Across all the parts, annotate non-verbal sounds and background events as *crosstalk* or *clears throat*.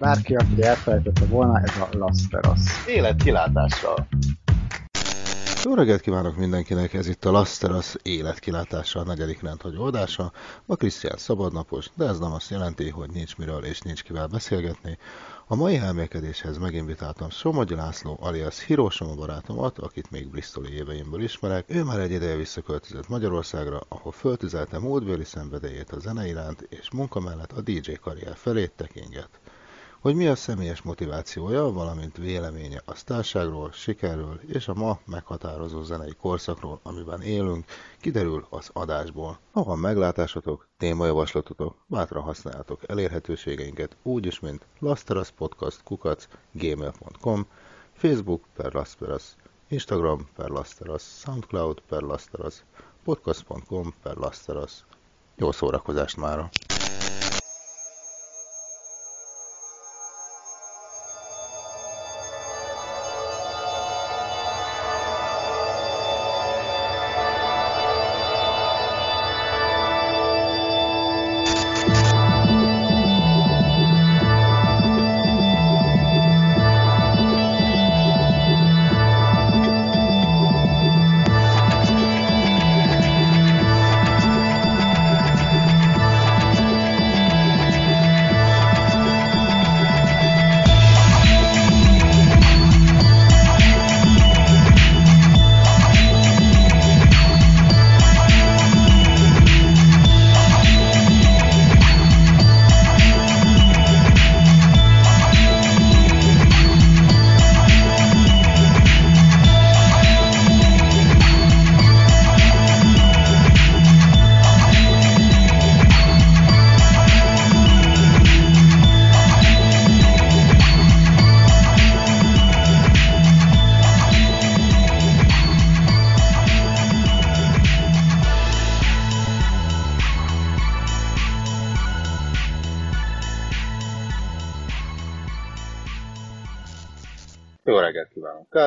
bárki, aki elfelejtette volna, ez a Lasteros. Életkilátással. Jó reggelt kívánok mindenkinek, ez itt a Lasteros életkilátása, a negyedik rendhagy oldása. Ma Krisztián szabadnapos, de ez nem azt jelenti, hogy nincs miről és nincs kivel beszélgetni. A mai elmélkedéshez meginvitáltam Somogyi László alias Hiroshima barátomat, akit még Bristoli éveimből ismerek. Ő már egy ideje visszaköltözött Magyarországra, ahol föltüzelte módbéli szenvedélyét a zene iránt, és munka mellett a DJ karrier felé tekinget. Hogy mi a személyes motivációja, valamint véleménye a sztárságról, sikerről és a ma meghatározó zenei korszakról, amiben élünk, kiderül az adásból. Ha van meglátásotok, témajavaslatotok, bátran használjátok elérhetőségeinket úgy is, mint Lasteras Podcast kukac gmail.com, Facebook per Lasteras, Instagram per Lasteras, Soundcloud per Lasteras, podcast.com per Lasteras. Jó szórakozást mára!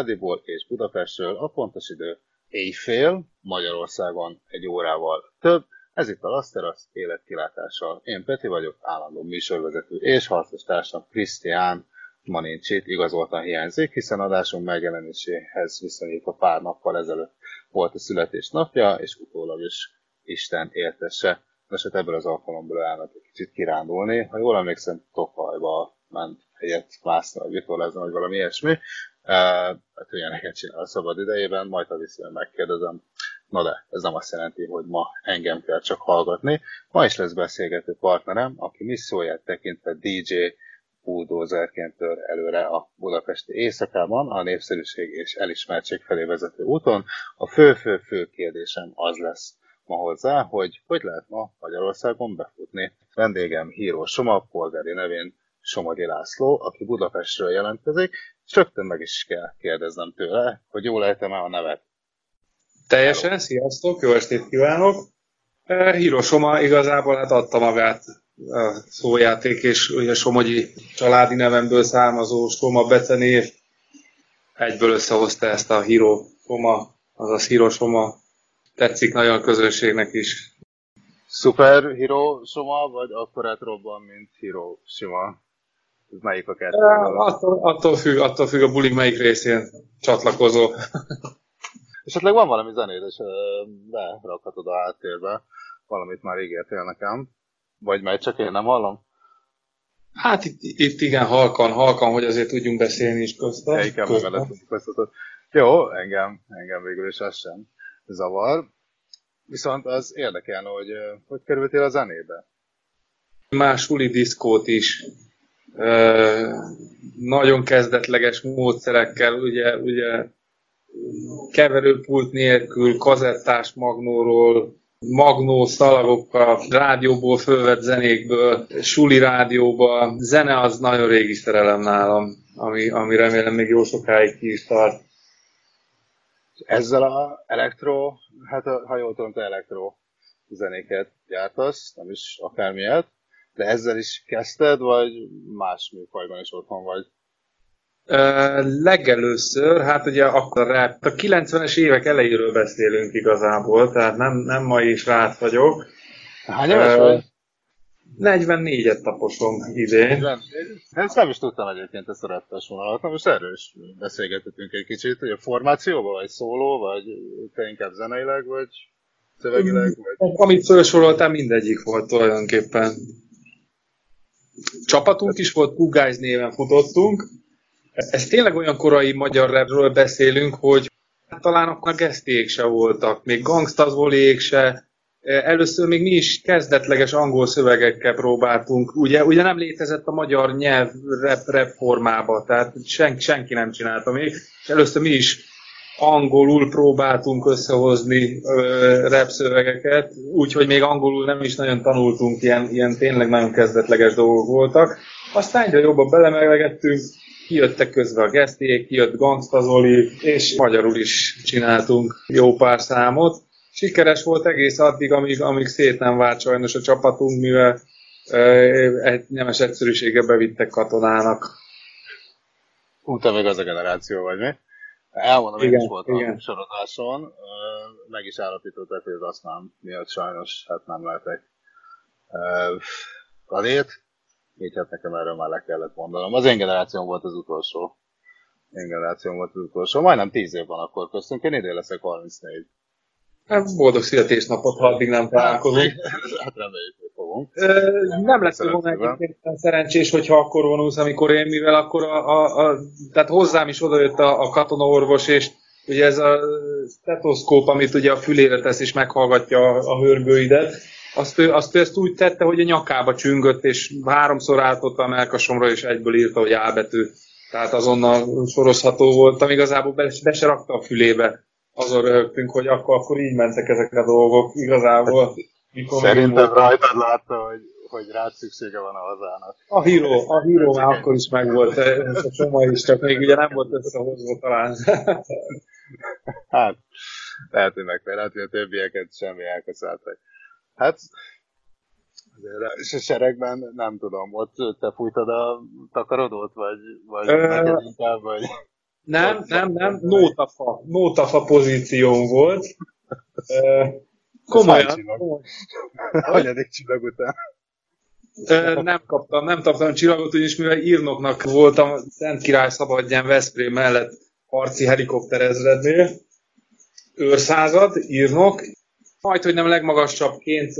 Kádiból és Budapestről. A pontos idő éjfél, Magyarországon egy órával több. Ez itt a Lasteras életkilátással. Én Peti vagyok, állandó műsorvezető és harcos társam Krisztián ma nincs itt, igazoltan hiányzik, hiszen adásunk megjelenéséhez viszonyítva pár nappal ezelőtt volt a születésnapja, és utólag is Isten értesse. Most hát ebből az alkalomból elment egy kicsit kirándulni. Ha jól emlékszem, Tokajba ment helyet mászni, vagy vitorlázni, vagy valami ilyesmi. Hát ilyeneket csinál a szabad idejében, majd ha vissza megkérdezem. Na de, ez nem azt jelenti, hogy ma engem kell csak hallgatni. Ma is lesz beszélgető partnerem, aki misszióját tekintve DJ bulldozerként tör előre a budapesti éjszakában, a népszerűség és elismertség felé vezető úton. A fő-fő-fő kérdésem az lesz ma hozzá, hogy hogy lehet ma Magyarországon befutni. Vendégem Híró Soma, polgári nevén Somogyi László, aki Budapestről jelentkezik, és rögtön meg is kell kérdeznem tőle, hogy jól ejtem el a nevet. Teljesen, sziasztok, jó estét kívánok! Hiroshima igazából hát adta magát a szójáték, és ugye Somogyi családi nevemből származó Soma becenév egyből összehozta ezt a Hiroshima, azaz Hiroshima. Tetszik nagyon a közönségnek is. Super Hiroshima, vagy akkor robban, mint Hiroshima? Ez melyik a kettő? Attól, attól, függ, attól függ a bulig melyik részén csatlakozó. *laughs* Esetleg van valami zenéd, és berakhatod a háttérbe. Valamit már ígértél nekem. Vagy majd csak én nem hallom? Hát itt, itt igen, halkan, halkan, hogy azért tudjunk beszélni is közben. Helyiken közben. Jó, engem, engem végül is az sem zavar. Viszont az érdekelne, hogy hogy kerültél a zenébe? Más suli diszkót is nagyon kezdetleges módszerekkel, ugye, ugye keverőpult nélkül, kazettás magnóról, magnó szalagokkal, rádióból fölvett zenékből, suli rádióba. Zene az nagyon régi szerelem nálam, ami, ami remélem még jó sokáig ki is tart. Ezzel a elektro, hát ha jól tudom, te elektro zenéket gyártasz, nem is akármilyet, de ezzel is kezdted, vagy más műfajban is otthon vagy? Uh, legelőször, hát ugye akkor rap, a 90-es évek elejéről beszélünk igazából, tehát nem, nem mai is rát vagyok. Hány éves uh, vagy? 44-et taposom idén. Ezt nem is tudtam egyébként ezt a rettes vonalat. Na most erről is beszélgethetünk egy kicsit, hogy a formációba, vagy szóló, vagy te inkább zeneileg, vagy szövegileg, vagy... Amit felsoroltál, mindegyik volt tulajdonképpen. Csapatunk is volt, Two néven futottunk. Ez tényleg olyan korai magyar rapről beszélünk, hogy talán akkor geszték se voltak, még gangstazvolék se, Először még mi is kezdetleges angol szövegekkel próbáltunk. Ugye, ugye nem létezett a magyar nyelv rap, rap formába, tehát sen, senki nem csinálta még. És először mi is angolul próbáltunk összehozni ö, rap szövegeket, úgyhogy még angolul nem is nagyon tanultunk, ilyen, ilyen tényleg nagyon kezdetleges dolgok voltak. Aztán egyre jobban belemelegettünk, kijöttek közben a geszték, kijött Gangsta Zoli, és magyarul is csináltunk jó pár számot sikeres volt egész addig, amíg, amíg szét nem vált sajnos a csapatunk, mivel egy nemes egyszerűsége bevittek katonának. Utána te még az a generáció vagy mi? Elmondom, igen, én is voltam igen. sorozáson, meg is állapították, hogy az aztán miatt sajnos hát nem lehetek kadét, így hát nekem erről már le kellett mondanom. Az én generációm volt az utolsó. Én generációm volt az utolsó. Majdnem 10 év van akkor köztünk, én idén leszek 34. Hát boldog születésnapot, ha addig nem találkozunk. Hát reméljük, hogy fogunk. nem lesz volna egyébként szerencsés, hogyha akkor vonulsz, amikor én, mivel akkor a, a, a tehát hozzám is odajött a, a katonaorvos, és ugye ez a stetoszkóp, amit ugye a fülére tesz és meghallgatja a, a hörgőidet, azt ő, azt ő ezt úgy tette, hogy a nyakába csüngött, és háromszor álltott a melkasomra, és egyből írta, hogy ábetű. Tehát azonnal sorozható voltam, igazából be, be se rakta a fülébe azon röhögtünk, hogy akkor, akkor így mentek ezek a dolgok igazából. Mikor Szerintem rajtad látta, hogy, hogy rád szüksége van a hazának. A híró, a híró már akkor is megvolt, ez a csoma is, csak még ugye nem volt összehozva talán. *laughs* hát, lehet, hogy meg lehet, hogy a többieket semmi elkaszáltak. Hát, és a seregben nem tudom, ott te fújtad a takarodót, vagy, vagy Ö... inkább, vagy... Nem, nem, nem, nótafa, nótafa pozíción volt. Komolyan. *laughs* Hanyadik csillag után? Nem kaptam, nem kaptam csillagot, ugyanis mivel írnoknak voltam Szent Király Szabadján Veszprém mellett harci helikopterezrednél, őrszázad, írnok, majd, hogy nem legmagasabbként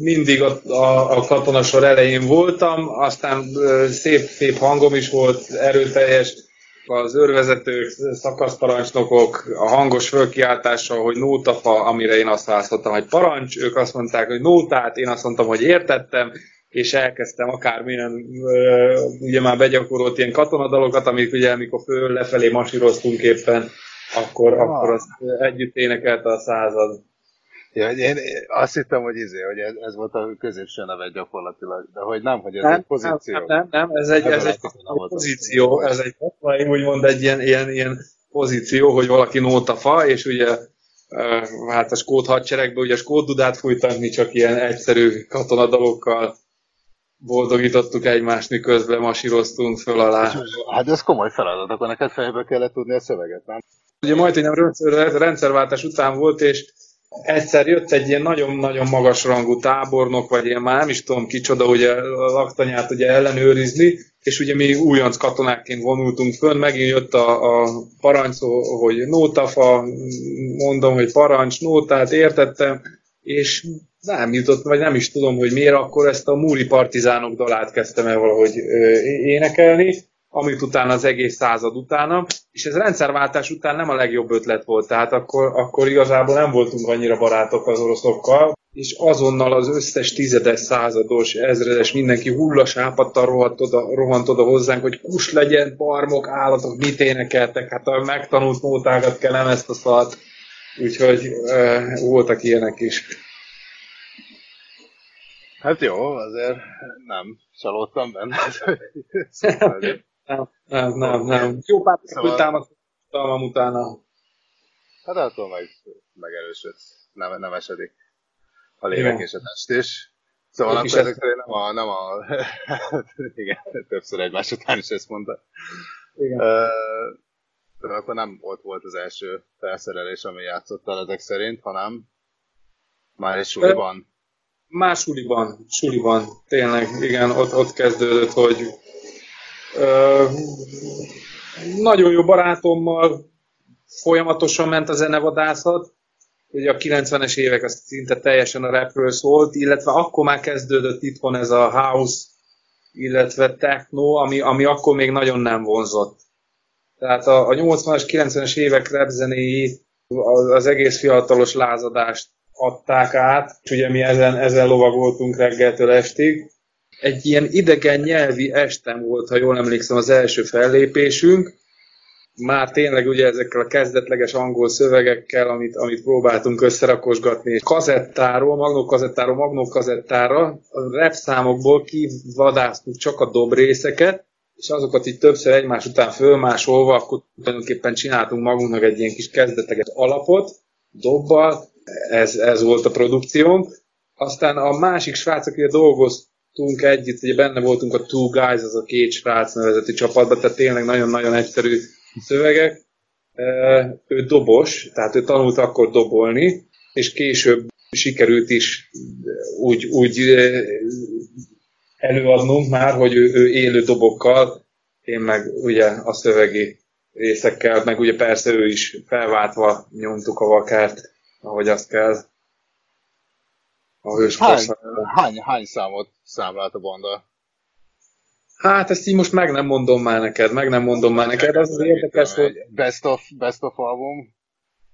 mindig a, a, a katonasor elején voltam, aztán szép, szép hangom is volt, erőteljes, az őrvezetők, szakaszparancsnokok a hangos fölkiáltással, hogy nótafa, amire én azt választottam, hogy parancs, ők azt mondták, hogy nótát, én azt mondtam, hogy értettem, és elkezdtem akármilyen, ugye már begyakorolt ilyen katonadalokat, amik ugye, amikor föl lefelé masíroztunk éppen, akkor, ah. akkor azt együtt énekelte a század. Ja, én azt hittem, hogy izé, hogy ez, ez volt a középső neve gyakorlatilag, de hogy nem, hogy ez nem, egy pozíció. Nem, nem, nem, ez egy, ez egy, egy pozíció, ez egy, úgymond egy ilyen, ilyen, ilyen pozíció, hogy valaki nótafa, és ugye hát a skót hadseregben ugye a skót dudát fújtani, csak ilyen egyszerű katonadalokkal boldogítottuk egymást, miközben masíroztunk föl alá. Hát ez komoly feladat, akkor neked fejbe kellett tudni a szöveget, nem? Ugye majd, hogy nem rendszerváltás után volt, és egyszer jött egy ilyen nagyon-nagyon magas rangú tábornok, vagy ilyen már nem is tudom kicsoda, ugye a laktanyát ugye ellenőrizni, és ugye mi újonc katonákként vonultunk föl, megint jött a, a parancs, hogy nótafa, mondom, hogy parancs, nótát értettem, és nem jutott, vagy nem is tudom, hogy miért, akkor ezt a múri partizánok dalát kezdtem el valahogy énekelni, amit utána az egész század utána, és ez rendszerváltás után nem a legjobb ötlet volt, tehát akkor, akkor igazából nem voltunk annyira barátok az oroszokkal, és azonnal az összes tizedes, százados, ezredes, mindenki hullasápattal rohant oda, rohant oda hozzánk, hogy kus legyen, barmok, állatok, mit énekeltek, hát a megtanult nótákat kell, nem ezt a szart. Úgyhogy e, voltak ilyenek is. Hát jó, azért nem csalódtam benne. *laughs* Nem, nem, nem, nem. Jó pár szóval... támadtam utána. Hát attól meg megerősöd, nem, nem esedik a lélek és a test is. Szóval akkor ezek szerint nem a, nem a *laughs* igen, többször egymás után is ezt mondta. Igen. Uh, akkor nem ott volt az első felszerelés, ami játszottál ezek szerint, hanem már egy súlyban Már suliban, suliban, tényleg, igen, ott, ott kezdődött, hogy nagyon jó barátommal folyamatosan ment a zenevadászat, ugye a 90-es évek az szinte teljesen a rapről szólt, illetve akkor már kezdődött itthon ez a house, illetve techno, ami, ami akkor még nagyon nem vonzott. Tehát a, a 80-as, 90-es évek rap zenéi az, az egész fiatalos lázadást adták át, és ugye mi ezen, ezen lovagoltunk reggeltől estig. Egy ilyen idegen nyelvi estem volt, ha jól emlékszem, az első fellépésünk, már tényleg ugye ezekkel a kezdetleges angol szövegekkel, amit, amit próbáltunk összerakosgatni, kazettáról, magnókazettáról, magnókazettára, a rap számokból kivadáztuk csak a dob részeket, és azokat így többször egymás után fölmásolva, akkor tulajdonképpen csináltunk magunknak egy ilyen kis kezdetleges alapot, dobbal, ez, ez volt a produkciónk. Aztán a másik srác, akire dolgoztunk együtt, ugye benne voltunk a Two Guys, az a két srác nevezeti csapatban, tehát tényleg nagyon-nagyon egyszerű szövegek. Ő dobos, tehát ő tanult akkor dobolni, és később sikerült is úgy, úgy előadnunk már, hogy ő, ő élő dobokkal, én meg ugye a szövegi részekkel, meg ugye persze ő is felváltva nyomtuk a vakárt, ahogy azt kell. A hány, hány, hány számot számlált a banda? Hát ezt így most meg nem mondom már neked, meg nem mondom már neked, az az érdekes, hogy... Best of, best of album?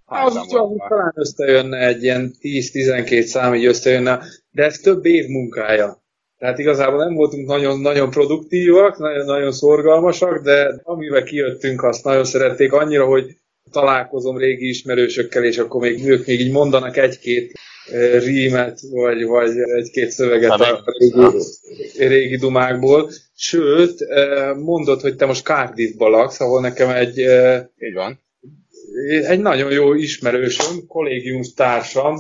Az, az, az talán összejönne egy ilyen 10-12 szám, így összejönne, de ez több év munkája. Tehát igazából nem voltunk nagyon, nagyon produktívak, nagyon, nagyon szorgalmasak, de amivel kijöttünk, azt nagyon szerették annyira, hogy találkozom régi ismerősökkel, és akkor még ők még így mondanak egy-két rímet, vagy, vagy egy-két szöveget a régi, régi dumákból. Sőt, mondod, hogy te most Cardiffba laksz, ahol nekem egy... Így van. Egy nagyon jó ismerősöm, kollégiums társam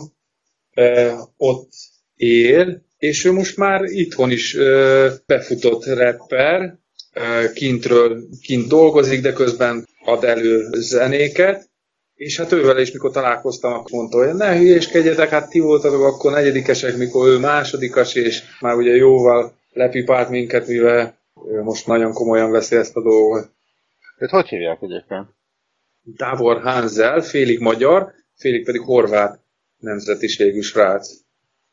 ott él, és ő most már itthon is befutott rapper, kintről kint dolgozik, de közben ad elő zenéket, és hát ővel is, mikor találkoztam, akkor mondta, hogy ne hülyéskedjetek, hát ti voltatok akkor negyedikesek, mikor ő másodikas, és már ugye jóval lepipált minket, mivel ő most nagyon komolyan veszi ezt a dolgot. Őt hogy hívják egyébként? Davor Hanzel, félig magyar, félig pedig horvát nemzetiségű srác.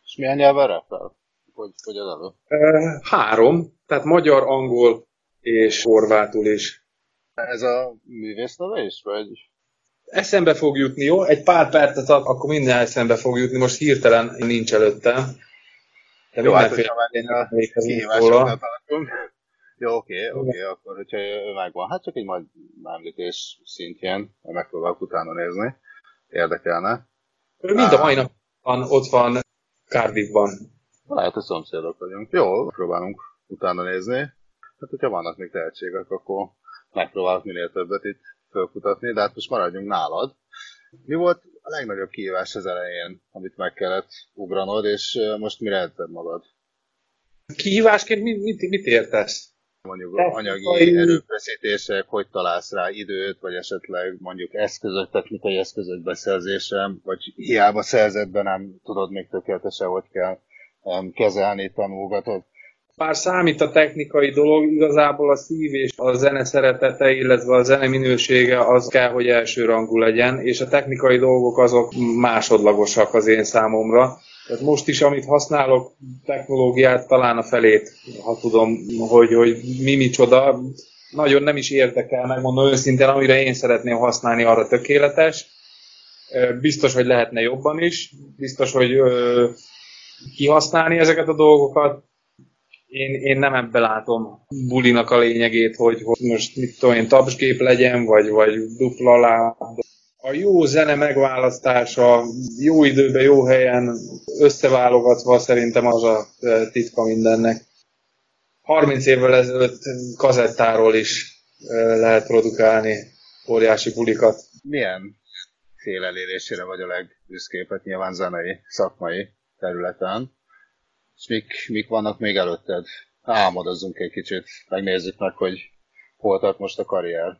És milyen nyelven rappel? Hogy, hogy az elő? Három, tehát magyar, angol és horvátul is. Ez a művész neve is, vagy? Eszembe fog jutni, jó? Egy pár percet ad, akkor minden eszembe fog jutni, most hirtelen nincs előttem. De jó, hát, hogyha már én a kihívásoknál Jó, oké, oké, okay, akkor hogyha megvan, hát csak egy majd említés szintjén, megpróbálok utána nézni. Érdekelne. Ő mind a mai nap van, ott van Cardiffban. Lehet, hogy szomszédok vagyunk. Jó, próbálunk utána nézni. Hát, hogyha vannak még tehetségek, akkor megpróbálok minél többet itt fölkutatni, de hát most maradjunk nálad. Mi volt a legnagyobb kihívás az elején, amit meg kellett ugranod, és most mire etted magad? Kihívásként mit, mit, mit értesz? Mondjuk anyagi erőfeszítések, hogy találsz rá időt, vagy esetleg mondjuk eszközök, technikai eszközök beszerzése, vagy hiába szerzetben nem tudod még tökéletesen, hogy kell kezelni, tanulgatod. Bár számít a technikai dolog, igazából a szív és a zene szeretete, illetve a zene minősége az kell, hogy elsőrangú legyen, és a technikai dolgok azok másodlagosak az én számomra. Tehát most is, amit használok, technológiát talán a felét, ha tudom, hogy, hogy mi micsoda, nagyon nem is érdekel, megmondom őszintén, amire én szeretném használni, arra tökéletes. Biztos, hogy lehetne jobban is, biztos, hogy kihasználni ezeket a dolgokat, én, én nem ebbe látom bulinak a lényegét, hogy, hogy most mit tudom én, tapsgép legyen, vagy, vagy dupla láb. A jó zene megválasztása, jó időben, jó helyen, összeválogatva szerintem az a e, titka mindennek. 30 évvel ezelőtt kazettáról is e, lehet produkálni óriási bulikat. Milyen fél elérésére vagy a legbüszkébb, nyilván zenei, szakmai területen? És mik, mik vannak még előtted? Álmodozzunk egy kicsit, megnézzük meg, hogy hol tart most a karrier.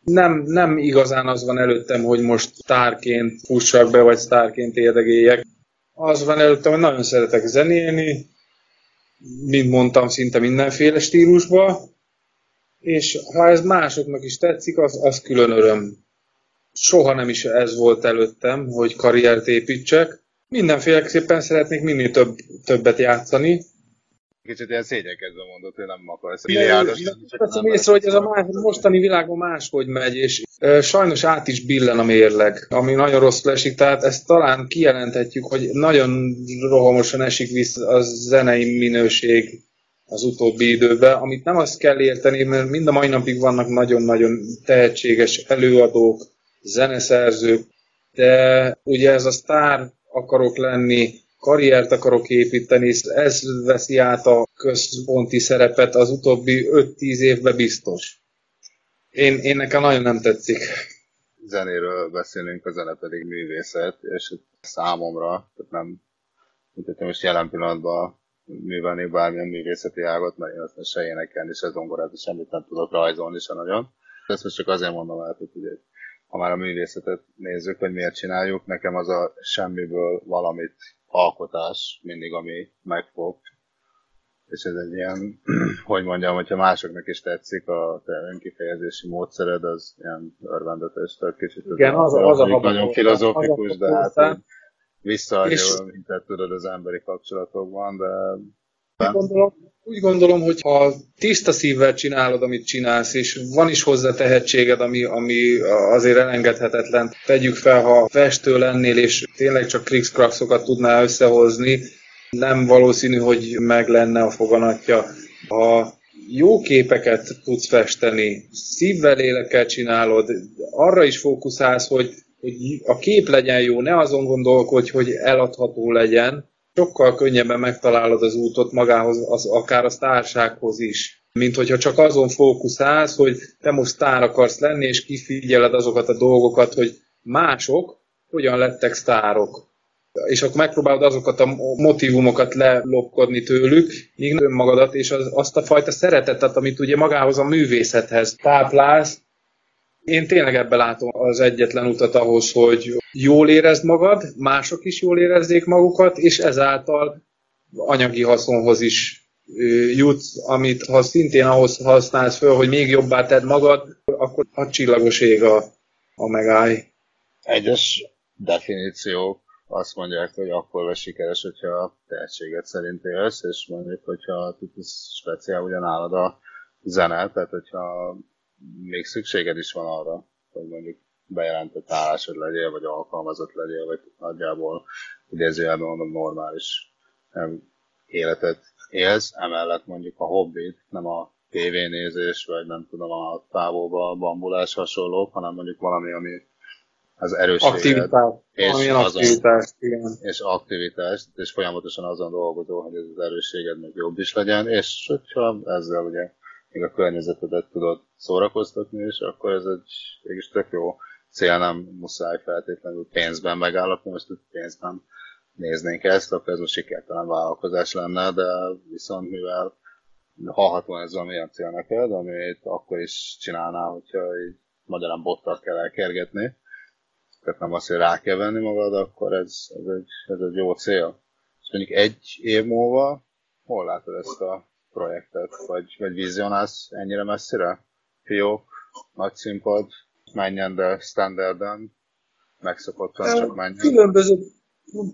Nem, nem igazán az van előttem, hogy most sztárként fussak be, vagy sztárként érdegéljek. az van előttem, hogy nagyon szeretek zenélni, mint mondtam, szinte mindenféle stílusba, és ha ez másoknak is tetszik, az, az külön öröm. Soha nem is ez volt előttem, hogy karriert építsek. Mindenféleképpen szeretnék minél több, többet játszani, kicsit ilyen szégyenkezve mondott, hogy nem akarsz. Milliárdos. Veszem észre, hogy ez a más, mostani világban máshogy megy, és e, sajnos át is billen a mérleg, ami nagyon rossz esik, tehát ezt talán kijelenthetjük, hogy nagyon rohamosan esik vissza a zenei minőség az utóbbi időben, amit nem azt kell érteni, mert mind a mai napig vannak nagyon-nagyon tehetséges előadók, zeneszerzők, de ugye ez a sztár akarok lenni, karriert akarok építeni, ez veszi át a központi szerepet az utóbbi 5-10 évben biztos. Én, én nekem nagyon nem tetszik. Zenéről beszélünk, a zene pedig művészet, és számomra, tehát nem, hogy most jelen pillanatban művelnék bármilyen művészeti ágat, mert én azt se énekelni, se zongorát, semmit nem tudok rajzolni, se nagyon. Ezt most csak azért mondom el, hogy ugye, ha már a művészetet nézzük, hogy miért csináljuk, nekem az a semmiből valamit alkotás mindig, ami megfog. És ez egy ilyen, *clears throat* hogy mondjam, hogyha másoknak is tetszik a te önkifejezési módszered, az ilyen örvendetes, tehát kicsit Igen, az, az, az a nagyon filozófikus, de hát visszaadja, mint tudod az emberi kapcsolatokban, de úgy gondolom, úgy gondolom, hogy ha tiszta szívvel csinálod, amit csinálsz, és van is hozzá tehetséged, ami, ami azért elengedhetetlen. Tegyük fel, ha festő lennél, és tényleg csak krikszkrakszokat tudnál összehozni, nem valószínű, hogy meg lenne a foganatja. Ha jó képeket tudsz festeni, szívvel, lélekkel csinálod, arra is fókuszálsz, hogy, hogy a kép legyen jó, ne azon gondolkodj, hogy eladható legyen, sokkal könnyebben megtalálod az útot magához, az, akár a sztársághoz is. Mint hogyha csak azon fókuszálsz, hogy te most sztár akarsz lenni, és kifigyeled azokat a dolgokat, hogy mások hogyan lettek sztárok. És akkor megpróbálod azokat a motivumokat lelopkodni tőlük, míg önmagadat és az, azt a fajta szeretetet, amit ugye magához a művészethez táplálsz, én tényleg ebbe látom az egyetlen utat ahhoz, hogy jól érezd magad, mások is jól érezzék magukat, és ezáltal anyagi haszonhoz is jutsz, amit ha szintén ahhoz használsz föl, hogy még jobbá tedd magad, akkor a csillagos ég a, a megállj. Egyes definíciók azt mondják, hogy akkor lesz sikeres, hogyha a tehetséget szerint élsz, és mondjuk, hogyha tudsz speciál ugyanálad a zene, tehát hogyha még szükséged is van arra, hogy mondjuk bejelentett állásod legyél, vagy alkalmazott legyél, vagy nagyjából idézőjelben mondom normális életet élsz, emellett mondjuk a hobbit, nem a tévénézés, vagy nem tudom, a távolba bambulás hasonlók, hanem mondjuk valami, ami az erősséged. Aktivitás. És, azon, aktivitás, igen. és aktivitás, és folyamatosan azon dolgozó, hogy ez az erősséged meg jobb is legyen, és hogyha ezzel ugye még a környezetedet tudod szórakoztatni, és akkor ez egy mégis tök jó cél, nem muszáj feltétlenül pénzben megállapni, most hogy pénzben néznénk ezt, akkor ez a sikertelen vállalkozás lenne, de viszont mivel hallhatóan ez valami olyan cél neked, amit akkor is csinálnál, hogyha így magyarán bottal kell elkergetni, tehát nem azt, hogy rá kell venni magad, akkor ez, ez, egy, ez egy jó cél. És mondjuk egy év múlva hol látod ezt a projektet, vagy, vagy vizionálsz ennyire messzire? Fiók, nagy színpad, menjen, de standarden, megszokottan csak menjen. Különböző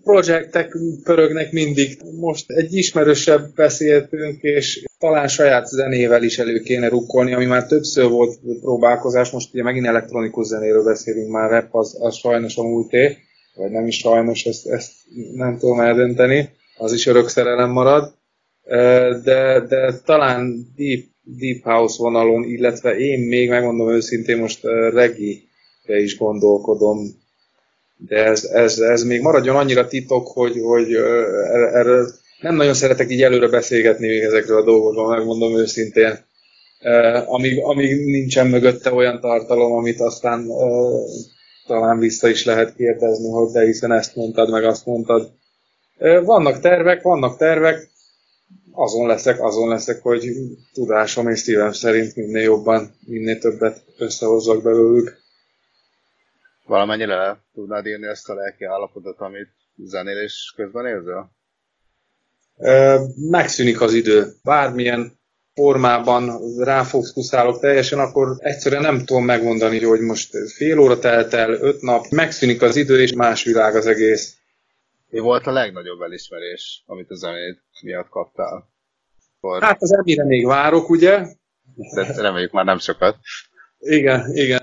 projektek pörögnek mindig. Most egy ismerősebb beszéltünk, és talán saját zenével is elő kéne rukkolni, ami már többször volt próbálkozás, most ugye megint elektronikus zenéről beszélünk, már rap az, az sajnos a múlté, vagy nem is sajnos, ezt, ezt nem tudom eldönteni, az is örök szerelem marad de, de talán deep, deep house vonalon, illetve én még megmondom őszintén most reggae is gondolkodom, de ez, ez, ez még maradjon annyira titok, hogy, hogy erről nem nagyon szeretek így előre beszélgetni még ezekről a dolgokról, megmondom őszintén. Amíg, amíg nincsen mögötte olyan tartalom, amit aztán talán vissza is lehet kérdezni, hogy de hiszen ezt mondtad, meg azt mondtad. Vannak tervek, vannak tervek, azon leszek, azon leszek, hogy tudásom és szívem szerint minél jobban, minél többet összehozzak belőlük. Valamennyire le tudnád írni ezt a lelki állapotot, amit zenélés közben érzel? Megszűnik az idő. Bármilyen formában ráfókuszálok teljesen, akkor egyszerűen nem tudom megmondani, hogy most fél óra telt el, öt nap, megszűnik az idő, és más világ az egész. Mi volt a legnagyobb elismerés, amit a zenét miatt kaptál? Akkor... Hát az emire még várok, ugye? De reméljük már nem sokat. Igen, igen.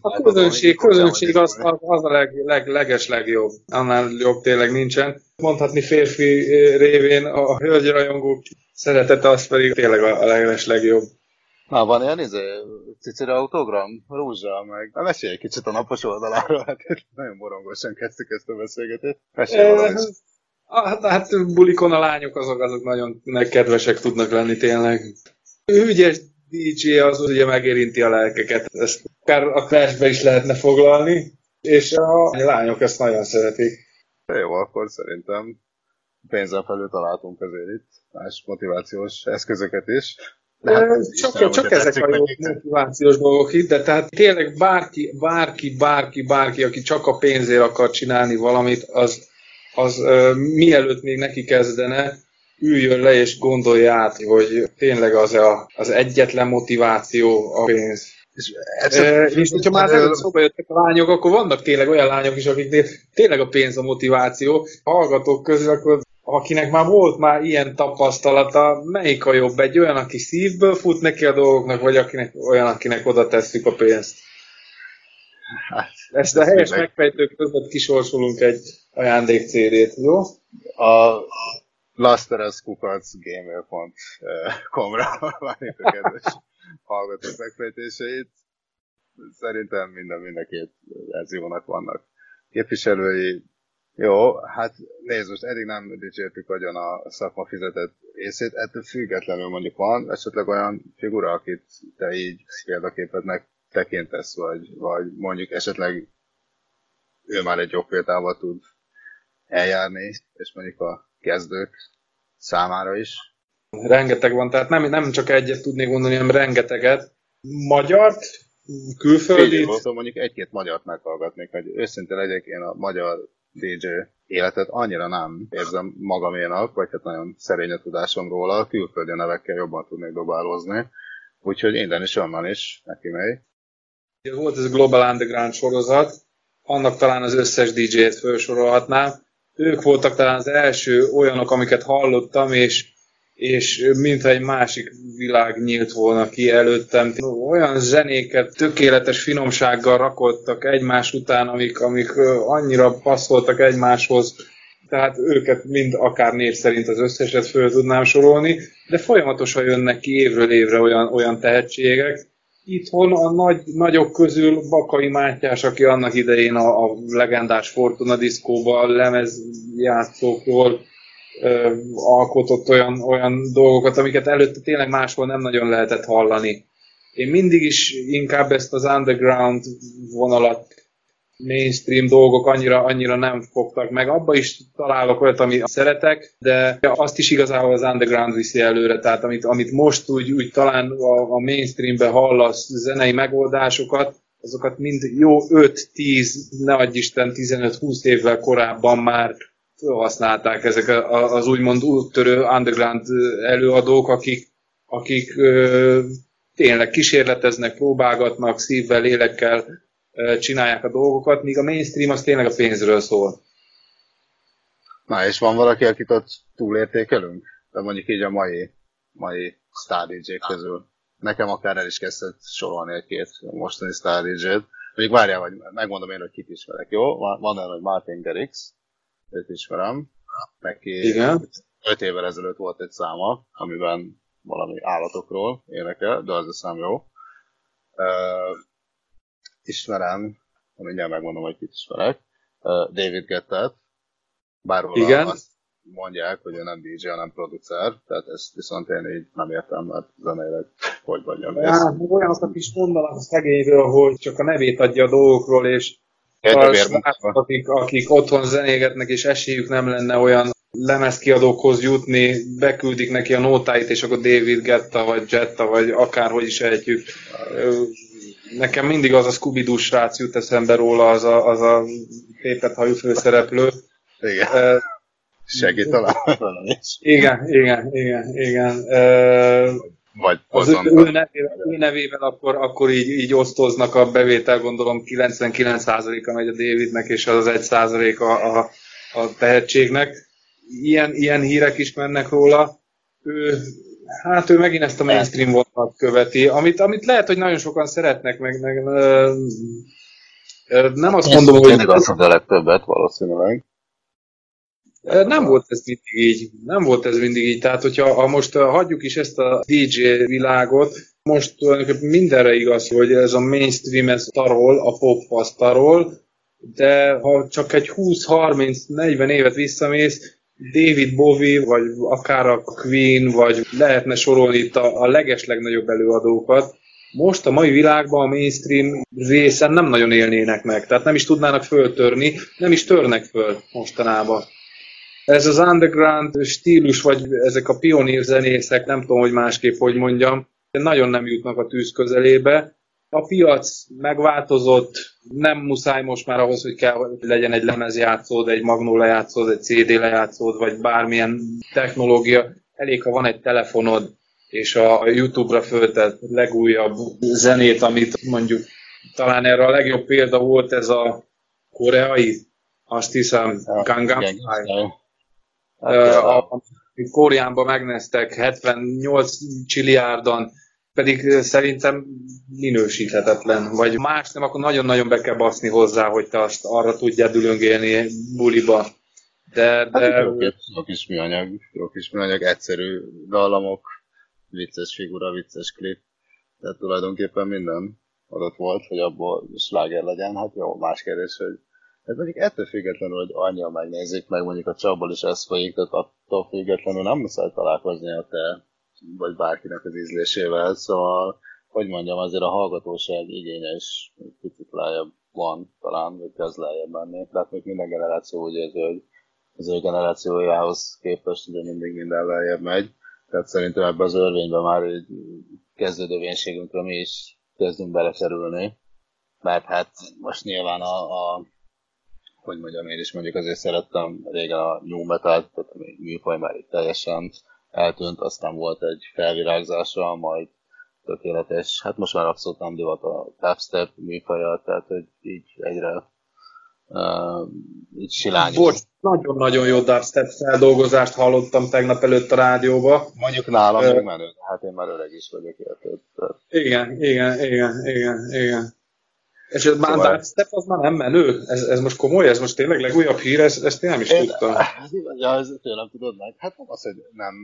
A közönség, közönség az, az, az a leg, leg, leges legjobb. Annál jobb tényleg nincsen. Mondhatni férfi révén a hölgyrajongók szeretete az pedig tényleg a leges legjobb. Na, van ilyen izé, cicire autogram, rózsa, meg... Na, mesélj egy kicsit a napos oldaláról, hát nagyon borongosan kezdtük ezt a beszélgetést. Mesélj e, Hát, hát bulikon a lányok azok, azok nagyon kedvesek tudnak lenni tényleg. Ügyes DJ az ugye megérinti a lelkeket, ezt akár a clash is lehetne foglalni, és a lányok ezt nagyon szeretik. Jó, akkor szerintem pénzzel felül találtunk azért itt más motivációs eszközöket is. Hát, csak, csak ezek a jó motivációs dolgok itt, de tehát tényleg bárki, bárki, bárki, bárki, aki csak a pénzért akar csinálni valamit, az, az uh, mielőtt még neki kezdene, üljön le és gondolja át, hogy tényleg az a, az egyetlen motiváció a pénz. És, e, és hogyha már előtt szóba jöttek a lányok, akkor vannak tényleg olyan lányok is, akiknél tényleg a pénz a motiváció. Hallgatók közül, akkor akinek már volt már ilyen tapasztalata, melyik a jobb? Egy olyan, aki szívből fut neki a dolgoknak, vagy akinek, olyan, akinek oda tesszük a pénzt? Hát, Ezt a helyes megfejtők között kisorsolunk egy ajándék CD-t, jó? A lasteraskukac.gmail.com-ra várjuk a kedves hallgatók megfejtéseit. Szerintem minden, mind a két verziónak vannak képviselői. Jó, hát nézd, most eddig nem dicsértük agyon a szakma fizetett részét, ettől függetlenül mondjuk van esetleg olyan figura, akit te így példaképetnek tekintesz, vagy, vagy mondjuk esetleg ő már egy jobb példával tud eljárni, és mondjuk a kezdők számára is. Rengeteg van, tehát nem, nem csak egyet tudnék mondani, hanem rengeteget. Magyart, külföldi. Mondjuk egy-két magyart meghallgatnék, hogy őszintén legyek, én a magyar DJ életet annyira nem érzem magaménak, vagy hát nagyon szerény a tudásom róla, külföldi nevekkel jobban tudnék dobálózni. Úgyhogy innen is onnan is neki megy. Volt ez a Global Underground sorozat, annak talán az összes DJ-t felsorolhatnám, ők voltak talán az első olyanok, amiket hallottam, és, és mintha egy másik világ nyílt volna ki előttem. Olyan zenéket tökéletes finomsággal rakodtak egymás után, amik, amik annyira passzoltak egymáshoz, tehát őket mind akár név szerint az összeset föl tudnám sorolni, de folyamatosan jönnek ki évről évre olyan, olyan tehetségek, itthon a nagy, nagyok közül Bakai Mátyás, aki annak idején a, a legendás Fortuna diszkóban lemezjátszókról ö, alkotott olyan, olyan dolgokat, amiket előtte tényleg máshol nem nagyon lehetett hallani. Én mindig is inkább ezt az underground vonalat mainstream dolgok annyira, annyira nem fogtak meg. Abba is találok olyat, amit szeretek, de azt is igazából az underground viszi előre, tehát amit, amit most úgy, úgy talán a, a mainstreamben hallasz zenei megoldásokat, azokat mind jó 5-10, ne adj Isten 15-20 évvel korábban már felhasználták ezek az úgymond úttörő underground előadók, akik, akik tényleg kísérleteznek, próbálgatnak szívvel, lélekkel, csinálják a dolgokat, míg a mainstream az tényleg a pénzről szól. Na, és van valaki, akit ott túlértékelünk? De mondjuk így a mai, mai Star dj közül. Nekem akár el is kezdett sorolni egy-két mostani Star DJ-t. Még várjál, vagy megmondom én, hogy kit ismerek, jó? Van, van olyan, hogy Martin Garrix, őt ismerem. Neki Igen. öt évvel ezelőtt volt egy száma, amiben valami állatokról énekel, de az a szám jó. Uh, ismerem, mindjárt megmondom, hogy kit ismerek, David Gettet, bár Igen? azt mondják, hogy ő nem DJ, hanem producer, tehát ezt viszont én így nem értem, mert zeneileg hogy mondjam. Ja, olyanokat is mondanak a szegényről, hogy csak a nevét adja a dolgokról, és akik, akik otthon zenégetnek, és esélyük nem lenne olyan lemezkiadókhoz jutni, beküldik neki a nótáit, és akkor David Getta, vagy Jetta, vagy akárhogy is ejtjük, nekem mindig az a scooby srác jut eszembe róla, az a, az a tépet hajú főszereplő. Igen. Segít talán Igen, igen, igen, igen. Vagy az ő, ő, nevével, ő nevével akkor, akkor így, így osztoznak a bevétel, gondolom 99%-a megy a Davidnek, és az 1% a, a, a tehetségnek. Ilyen, ilyen hírek is mennek róla. Ő, hát ő megint ezt a mainstream vonalat követi, amit, amit lehet, hogy nagyon sokan szeretnek, meg, meg nem azt mondom, hogy... Tényleg azt a legtöbbet valószínűleg. Nem volt ez mindig így. Nem volt ez mindig így. Tehát, hogyha ha most hagyjuk is ezt a DJ világot, most tulajdonképpen mindenre igaz, hogy ez a mainstream ez tarol, a pop az tarol, de ha csak egy 20-30-40 évet visszamész, David Bowie, vagy akár a Queen, vagy lehetne sorolni itt a, a leges legnagyobb előadókat, most a mai világban a mainstream részen nem nagyon élnének meg, tehát nem is tudnának föltörni, nem is törnek föl mostanában. Ez az underground stílus, vagy ezek a pionír zenészek, nem tudom, hogy másképp hogy mondjam, nagyon nem jutnak a tűz közelébe. A piac megváltozott, nem muszáj most már ahhoz, hogy kell, hogy legyen egy lemezjátszód, egy magnó lejátszód, egy CD lejátszód, vagy bármilyen technológia. Elég, ha van egy telefonod, és a YouTube-ra föltett legújabb zenét, amit mondjuk talán erre a legjobb példa volt ez a koreai, azt hiszem, Gangnam Style. Amit Kóriánban megnéztek 78 csiliárdan, pedig szerintem minősíthetetlen. Vagy más nem, akkor nagyon-nagyon be kell baszni hozzá, hogy te azt arra tudjál dülöngélni buliba. De, de... Hát, jó, jó kis műanyag, jó kis műanyag, egyszerű dallamok, vicces figura, vicces klip. Tehát tulajdonképpen minden adott volt, hogy abból sláger legyen. Hát jó, más kérdés, hogy ez mondjuk ettől függetlenül, hogy annyian megnézik, meg mondjuk a csapból is ez folyik, tehát attól függetlenül nem muszáj találkozni a te, vagy bárkinek az ízlésével, szóval, hogy mondjam, azért a hallgatóság igénye is picit lejjebb van, talán, vagy kezd lejjebb menni. Tehát még minden generáció úgy érzi, hogy az ő generációjához képest ugye mindig minden lejjebb megy. Tehát szerintem ebbe az örvénybe már egy kezdődővénységünkre mi is kezdünk belekerülni. Mert hát most nyilván a, a hogy mondjam, én is mondjuk azért szerettem régen a new metal tehát a műfaj már itt teljesen eltűnt, aztán volt egy felvirágzása, majd tökéletes, hát most már abszolút nem divat a dubstep műfaja, tehát hogy így egyre uh, így silány. Bocs, nagyon-nagyon jó dubstep feldolgozást hallottam tegnap előtt a rádióba. Mondjuk nálam uh, még menő, hát én már öreg is vagyok érted. Igen, igen, igen, igen, igen. És ez már szóval... Step az már nem menő? Ez, ez most komoly? Ez most tényleg legújabb hír? Ezt, ezt én nem is én, tudtam. *laughs* Ja, ez tényleg tudod meg. Hát nem az, hogy nem,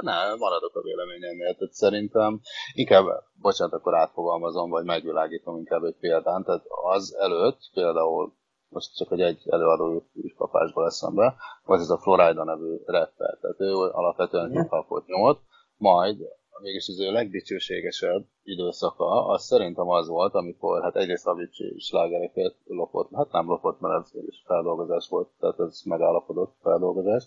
nem, maradok a véleményemnél. Tehát szerintem inkább, bocsánat, akkor átfogalmazom, vagy megvilágítom inkább egy példán. Tehát az előtt például most csak hogy egy előadó is kapásból eszembe, vagy ez a Florida nevű rapper. Tehát ő alapvetően hip-hopot nyomott, majd mégis az ő legdicsőségesebb időszaka, az szerintem az volt, amikor hát egyrészt Avicii slágereket lopott, hát nem lopott, mert ez is feldolgozás volt, tehát ez megállapodott feldolgozás,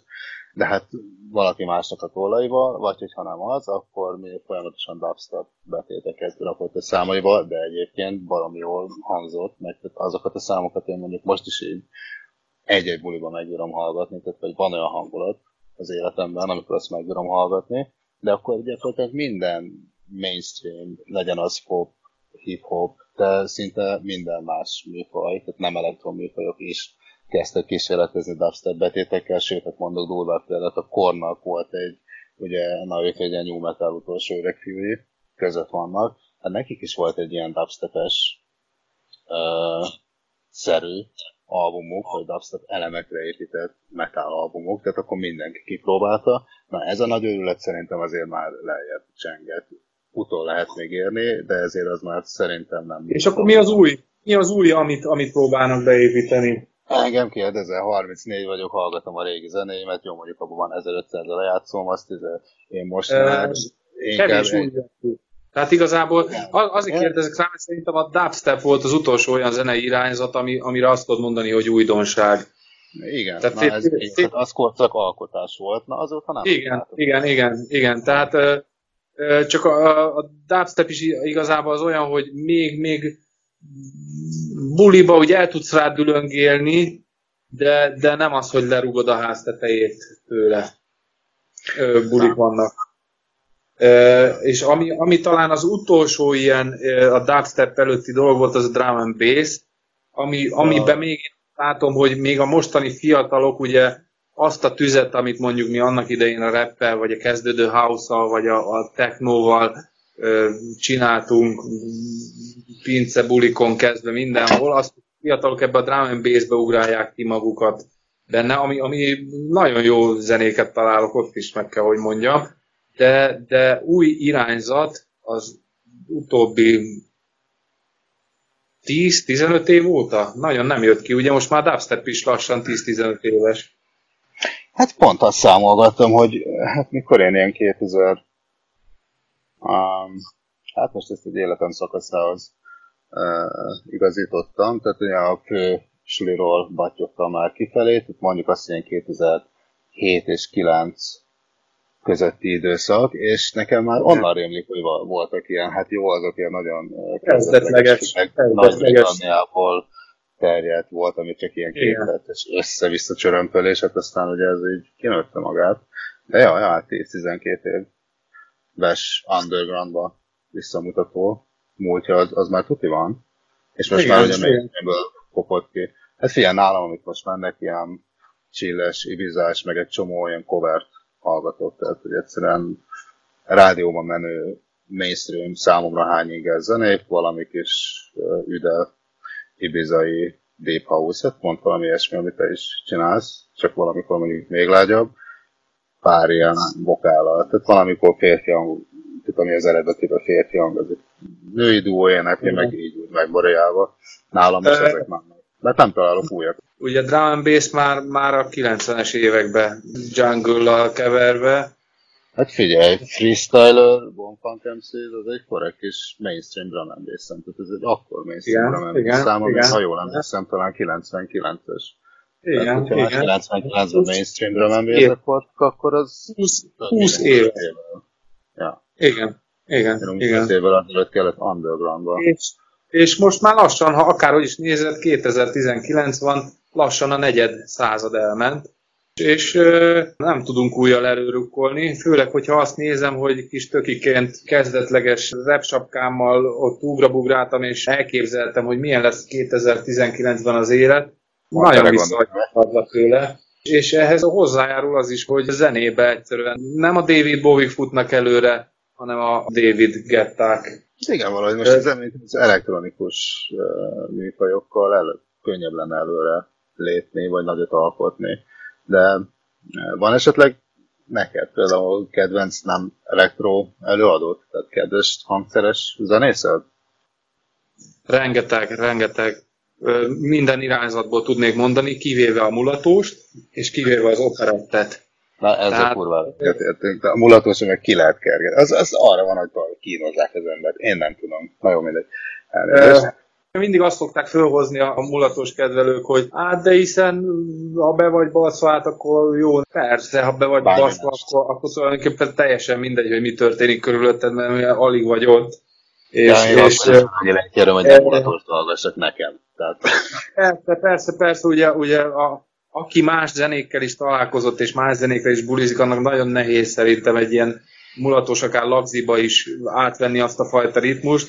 de hát valaki másnak a tollaival, vagy hogyha nem az, akkor még folyamatosan dubstep betéteket rakott a számaiba, de egyébként baromi jól hangzott, meg azokat a számokat én mondjuk most is így egy-egy buliban megbírom hallgatni, tehát vagy van olyan hangulat az életemben, amikor azt megbírom hallgatni, de akkor gyakorlatilag minden mainstream, legyen az pop, hip-hop, de szinte minden más műfaj, tehát nem elektroműfajok is kezdtek kísérletezni dubstep betétekkel, sőt, hát mondok durvább példát, a Kornak volt egy, ugye, na ők egy ilyen new metal utolsó öreg fiúi között vannak, hát nekik is volt egy ilyen dubstepes uh, szerű albumok, vagy dubstep elemekre épített metal albumok, tehát akkor mindenki kipróbálta. Na ez a nagy örület szerintem azért már lejjebb csenget. Utol lehet még érni, de ezért az már szerintem nem. És akkor mi az új? Mi az új, amit, amit próbálnak beépíteni? Engem kérdezel, 34 vagyok, hallgatom a régi zenéimet, jó mondjuk abban van 1500 lejátszom, azt én most már... Kevés új tehát igazából azért kérdezek rá, mert szerintem a dubstep volt az utolsó olyan zenei irányzat, ami, amire azt tudod mondani, hogy újdonság. Igen, Tehát na, ez, fél, fél, az korszak alkotás volt, na azóta nem. Igen, látom. igen, igen, igen, tehát uh, csak a, a dubstep is igazából az olyan, hogy még, még buliba úgy el tudsz rá dülöngélni, de, de nem az, hogy lerugod a ház tetejét tőle. Ö, bulik vannak. És ami, ami talán az utolsó ilyen a dubstep előtti dolog volt, az a drum and bass, ami, amiben még látom, hogy még a mostani fiatalok ugye azt a tüzet, amit mondjuk mi annak idején a rappel, vagy a kezdődő house vagy a, a technóval ö, csináltunk, pince bulikon kezdve mindenhol, azt fiatalok ebbe a drum and bass-be ugrálják ki magukat benne, ami, ami nagyon jó zenéket találok ott is, meg kell, hogy mondjam, de, de új irányzat az utóbbi 10-15 év óta nagyon nem jött ki. Ugye most már dubstep is lassan 10-15 éves. Hát pont azt számolgattam, hogy hát mikor én ilyen 2000 um, hát most ezt egy életem szakaszához uh, igazítottam, tehát ugye a fő suliról már kifelé, tehát mondjuk azt, hogy 2007 és 9 közötti időszak, és nekem már onnan rémlik, hogy voltak ilyen, hát jó, azok ilyen nagyon kezdetleges, Nagy-Britanniából terjedt volt, ami csak ilyen képletes össze-vissza csörömpölés, hát aztán ugye ez így kinőtte magát. De jaj, hát 10-12 éves undergroundba visszamutató múltja, az, az már tuti van. És most Igen, már ugye mainstreamből kopott ki. Hát figyelj, nálam, amit most mennek, ilyen csilles, ibizás, meg egy csomó olyan covert hallgatok, tehát hogy egyszerűen rádióban menő mainstream számomra hány ez zenék, valami kis üde ibizai deep house, hát pont valami ilyesmi, amit te is csinálsz, csak valamikor mondjuk még lágyabb, pár ilyen vokállal, tehát valamikor férfi hang, tehát ami az eredetiben férfi hang, az egy női duó énekel, meg így úgy megboréjálva. Nálam is ezek mennek. De nem találok újat. Ugye drum and bass már, már a 90-es években jungle keverve. Hát figyelj, Freestyler, Bonfunk MC, az egy korrekt kis mainstream drum and bass. Tehát ez egy akkor mainstream igen, drum and bass szám, ami ha jól emlékszem, talán 99-es. Igen, Tehát, hogyha igen. 99-ben mainstream drum and bass voltak, akkor az 20, 20 éve. Ja. Igen, igen, igen. 20 évvel azelőtt kellett undergroundba. És és most már lassan, ha akárhogy is nézed, 2019 van, lassan a negyed század elment, és ö, nem tudunk újjal előrukkolni, főleg, hogyha azt nézem, hogy kis tökiként kezdetleges repsapkámmal ott ugrabugráltam, és elképzeltem, hogy milyen lesz 2019-ben az élet. Van Nagyon visszahagyva tőle. És ehhez hozzájárul az is, hogy a zenébe egyszerűen nem a David Bowie futnak előre, hanem a David Getták igen, valahogy most az, az elektronikus műfajokkal el, könnyebb lenne előre lépni, vagy nagyot alkotni. De van esetleg neked például kedvenc nem elektro előadót, tehát kedves hangszeres zenészed? Rengeteg, rengeteg. Minden irányzatból tudnék mondani, kivéve a mulatóst, és kivéve az operettet. Na ez Tehát... a kurva. A mulatós meg ki lehet kergetni. Az, az arra van, hogy kínozzák az embert. Én nem tudom. Nagyon mindegy. Elnézést. Mindig azt szokták fölhozni a mulatos kedvelők, hogy hát de hiszen ha be vagy baszva, hát akkor jó. Persze, ha be vagy Bármi baszva, akkor, akkor tulajdonképpen teljesen mindegy, hogy mi történik körülötted, mert alig vagy ott. És, ja, és, és kérem, hogy nem mulatost hallgassak nekem. Tehát... Persze, persze, persze, ugye, ugye a, aki más zenékkel is találkozott, és más zenékkel is bulizik, annak nagyon nehéz szerintem egy ilyen mulatos, akár lagziba is átvenni azt a fajta ritmust.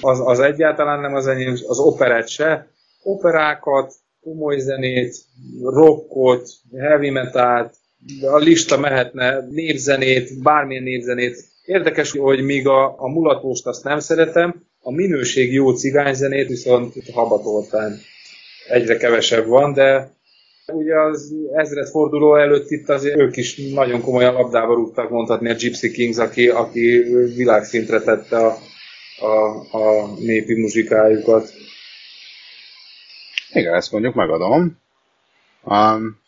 Az, az egyáltalán nem az enyém, az operett se. Operákat, komoly zenét, rockot, heavy metalt, a lista mehetne népzenét, bármilyen népzenét. Érdekes, hogy míg a, a mulatóst azt nem szeretem, a minőség jó cigányzenét viszont habatoltán egyre kevesebb van, de Ugye az ezred forduló előtt itt azért ők is nagyon komolyan labdába rúgtak mondhatni a Gypsy Kings, aki, aki világszintre tette a, a, a népi muzsikájukat. Igen, ezt mondjuk megadom. Um,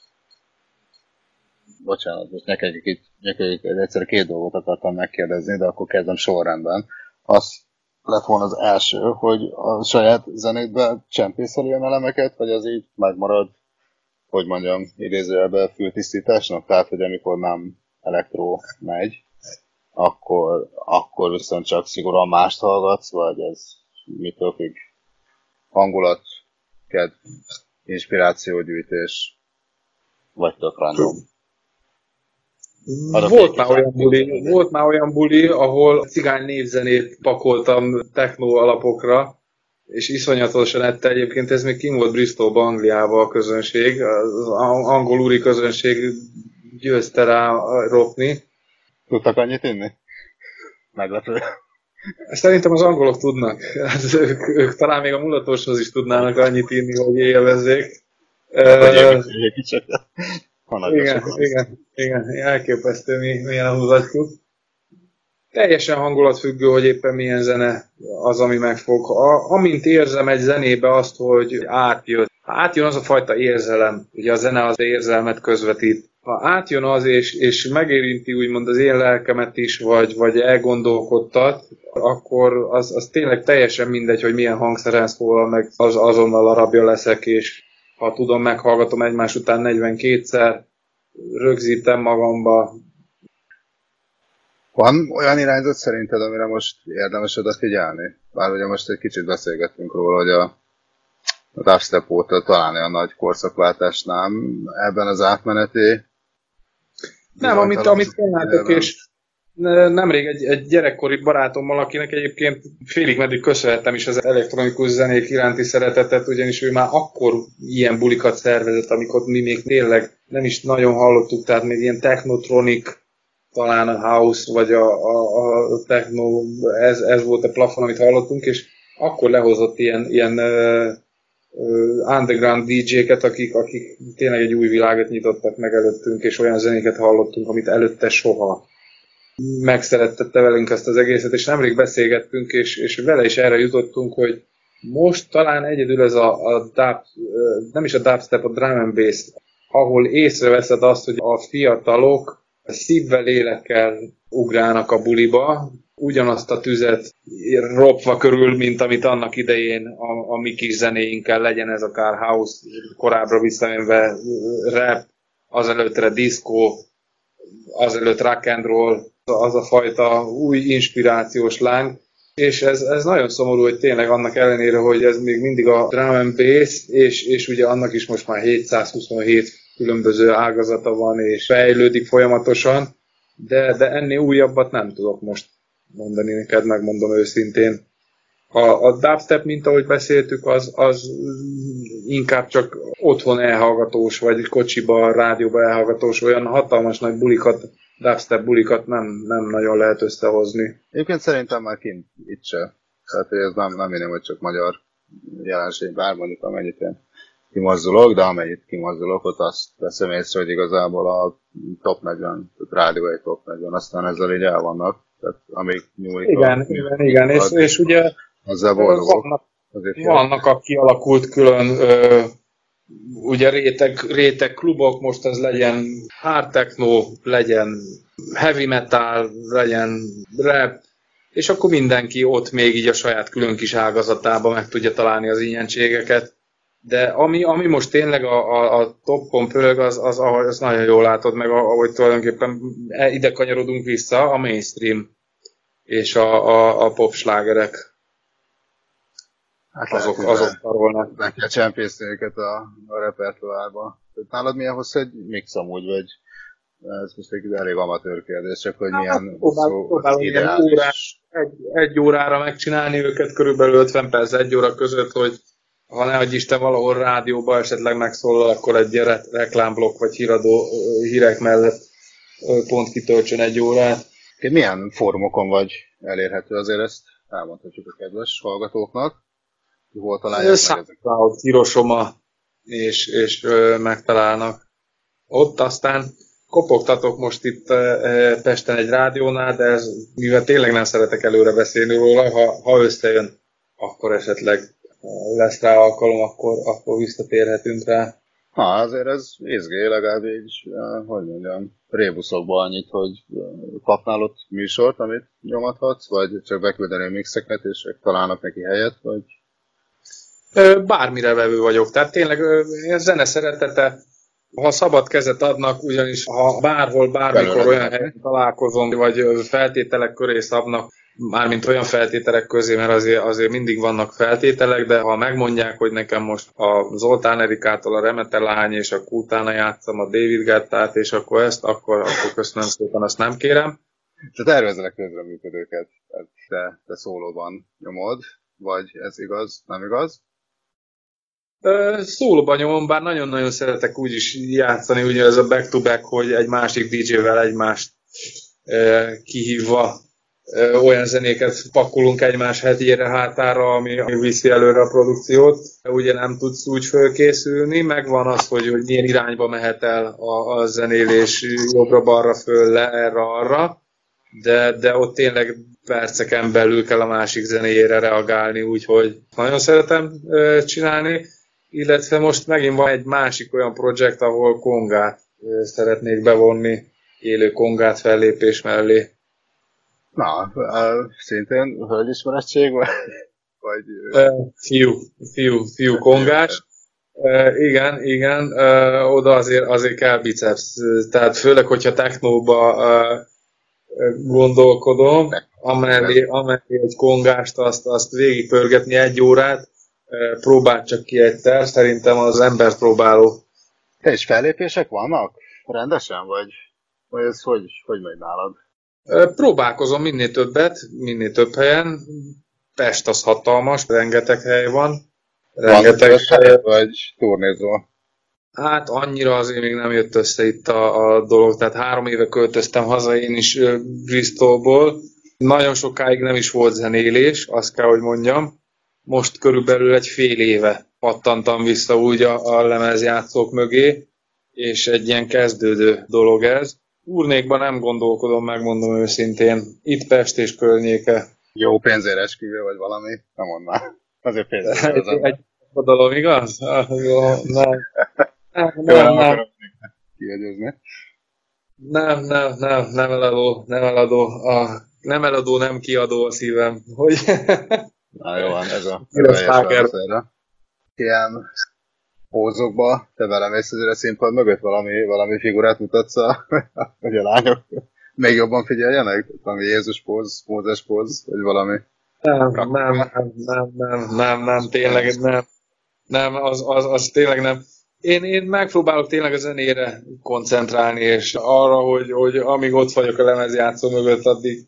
bocsánat, most neked itt, egyszer két dolgot akartam megkérdezni, de akkor kezdem sorrendben. Az lett volna az első, hogy a saját zenétbe csempészel ilyen elemeket, vagy az így megmarad hogy mondjam, idézőjelben fültisztításnak, tehát, hogy amikor nem elektró megy, akkor, akkor viszont csak szigorúan mást hallgatsz, vagy ez mitől függ? Hangulat, kedv? inspirációgyűjtés, vagy tök random. Volt már, olyan buli, volt már olyan buli, ahol cigány névzenét pakoltam techno alapokra, és iszonyatosan ette egyébként, ez még kim volt Bristolban, Angliában a közönség, az angol úri közönség győzte rá ropni. Tudtak annyit inni? Meglepő. Szerintem az angolok tudnak. Hát ők, ők talán még a mulatóshoz is tudnának annyit inni, hogy élvezzék. Uh, igen, igen, igen, elképesztő, mi, milyen húzatjuk. Teljesen hangulatfüggő, hogy éppen milyen zene az, ami megfog. A, amint érzem egy zenébe azt, hogy átjön, átjön az a fajta érzelem, ugye a zene az érzelmet közvetít. Ha átjön az, és, és megérinti úgymond az én lelkemet is, vagy, vagy elgondolkodtat, akkor az, az tényleg teljesen mindegy, hogy milyen hangszeren szólal, meg az azonnal arabja leszek, és ha tudom, meghallgatom egymás után 42-szer, rögzítem magamba. Van olyan irányzat szerinted, amire most érdemes odafigyelni? Bár ugye most egy kicsit beszélgettünk róla, hogy a, a dubstep óta talán olyan nagy korszakváltás nem ebben az átmeneti. Nem, amit, amit látok, és nemrég egy, egy gyerekkori barátommal, akinek egyébként félig meddig köszönhettem is az elektronikus zenék iránti szeretetet, ugyanis ő már akkor ilyen bulikat szervezett, amikor mi még tényleg nem is nagyon hallottuk, tehát még ilyen technotronik, talán a house, vagy a, a, a techno, ez, ez volt a plafon, amit hallottunk, és akkor lehozott ilyen, ilyen uh, underground DJ-ket, akik, akik tényleg egy új világot nyitottak meg előttünk, és olyan zenéket hallottunk, amit előtte soha megszerettette velünk ezt az egészet, és nemrég beszélgettünk, és, és vele is erre jutottunk, hogy most talán egyedül ez a, a dub, nem is a dubstep, a drum and bass, ahol észreveszed azt, hogy a fiatalok szívvel, lélekkel ugrálnak a buliba, ugyanazt a tüzet ropva körül, mint amit annak idején a, a mi kis zenéinkkel legyen ez akár house, korábbra visszajönve rap, azelőttre disco, azelőtt rock and roll, az a fajta új inspirációs láng, és ez, ez nagyon szomorú, hogy tényleg annak ellenére, hogy ez még mindig a drum and bass, és, és ugye annak is most már 727 különböző ágazata van, és fejlődik folyamatosan, de, de ennél újabbat nem tudok most mondani neked, megmondom őszintén. A, a dubstep, mint ahogy beszéltük, az, az inkább csak otthon elhallgatós, vagy kocsiba, rádióba elhallgatós, olyan hatalmas nagy bulikat dubstep bulikat nem, nem nagyon lehet összehozni. Egyébként szerintem már kint itt se. Tehát ez nem, nem én, hogy csak magyar jelenség, bár mondjuk amennyit én kimozdulok, de amennyit kimozdulok, ott azt veszem észre, hogy igazából a top 40, rádió egy top 40, aztán ezzel így el vannak. Tehát amíg nyúlik Igen, a, igen, igen, és, és ugye azzal vannak, vannak a kialakult külön ö, ugye réteg, réteg klubok, most ez legyen hard techno, legyen heavy metal, legyen rap, és akkor mindenki ott még így a saját külön kis ágazatába meg tudja találni az ilyenségeket. De ami, ami most tényleg a, a, a toppon pörög, az, az, ahogy az nagyon jól látod, meg ahogy tulajdonképpen e, ide kanyarodunk vissza, a mainstream és a, a, a popslágerek. Hát azok, lehet, azok tarolnak. Meg kell csempészni őket a, a repertoárba. Nálad milyen hosszú egy mix amúgy, vagy ez most egy elég amatőr kérdés, csak hogy milyen hát, hosszú próbál, ideális. Órás, egy, egy órára megcsinálni őket, körülbelül 50 perc, egy óra között, hogy ha ne Isten valahol rádióba esetleg megszólal, akkor egy reklámblokk vagy híradó hírek mellett pont kitöltsön egy órát. Milyen fórumokon vagy elérhető azért ezt elmondhatjuk a kedves hallgatóknak? hol találják SoundCloud, Hiroshima, és, és ö, megtalálnak. Ott aztán kopogtatok most itt e, Pesten egy rádiónál, de ez, mivel tényleg nem szeretek előre beszélni róla, ha, ha összejön, akkor esetleg lesz rá alkalom, akkor, akkor visszatérhetünk rá. Ha, azért ez izgé, legalább így, hogy mondjam, rébuszokban annyit, hogy kapnál ott műsort, amit nyomathatsz, vagy csak beküldeni a mixeket, és találnak neki helyet, vagy Bármire vevő vagyok. Tehát tényleg a zene szeretete, ha szabad kezet adnak, ugyanis ha bárhol, bármikor Belőle. olyan helyen találkozom, vagy feltételek köré szabnak, mármint olyan feltételek közé, mert azért, azért mindig vannak feltételek, de ha megmondják, hogy nekem most a Zoltán Erikától a Remete lány, és akkor utána játszom a David Gettát, és akkor ezt, akkor, akkor köszönöm szépen, azt nem kérem. Te tervezelek közreműködőket, te, te szólóban nyomod, vagy ez igaz, nem igaz? Szólóban nyomom, bár nagyon-nagyon szeretek úgy is játszani, ugye ez a back-to-back, hogy egy másik DJ-vel egymást kihívva olyan zenéket pakolunk egymás hetére hátára, ami, ami viszi előre a produkciót. Ugye nem tudsz úgy fölkészülni, meg van az, hogy, hogy milyen irányba mehet el a, a zenélés jobbra-balra, föl, le, erre-arra, de, de ott tényleg perceken belül kell a másik zenéjére reagálni, úgyhogy nagyon szeretem csinálni, illetve most megint van egy másik olyan projekt, ahol kongát szeretnék bevonni, élő kongát fellépés mellé. Na, szintén hölgyismerettség, vagy... vagy fiú, fiú, fiú kongás. igen, igen, oda azért, azért kell biceps. Tehát főleg, hogyha technóba gondolkodom, amellé, amellé egy kongást, azt, azt végigpörgetni egy órát, próbált csak ki egy terv, szerintem az ember próbáló. És fellépések vannak? Rendesen, vagy, vagy ez hogy, hogy megy nálad? Próbálkozom minél többet, minél több helyen. Pest az hatalmas, rengeteg hely van. Rengeteg van hely, vagy turnézol? Hát annyira azért még nem jött össze itt a, a dolog, tehát három éve költöztem haza én is Bristolból. Nagyon sokáig nem is volt zenélés, azt kell, hogy mondjam. Most körülbelül egy fél éve pattantam vissza úgy a, a lemezjátszók mögé, és egy ilyen kezdődő dolog ez. Úrnékban nem gondolkodom, megmondom őszintén. Itt Pest és környéke. Jó pénzért esküvő, vagy valami? Nem mondnám. Azért pénzért. Egy, egy oldalom, igaz? Ah, jó, nem. Nem, nem, nem. Kiegyezni. Nem, nem, nem, nem eladó, nem eladó. A, nem eladó, nem kiadó a szívem. Hogy... Na jó van, ez a, ez a Ilyen pózokba, te mész azért a színpad mögött valami, valami figurát mutatsz, a, *laughs* hogy a lányok még jobban figyeljenek? Valami Jézus póz, Mózes póz, vagy valami? Nem, nem, nem, nem, nem, nem, nem, tényleg nem. Nem, az, az, az tényleg nem. Én, én megpróbálok tényleg a zenére koncentrálni, és arra, hogy, hogy amíg ott vagyok a lemezjátszó mögött, addig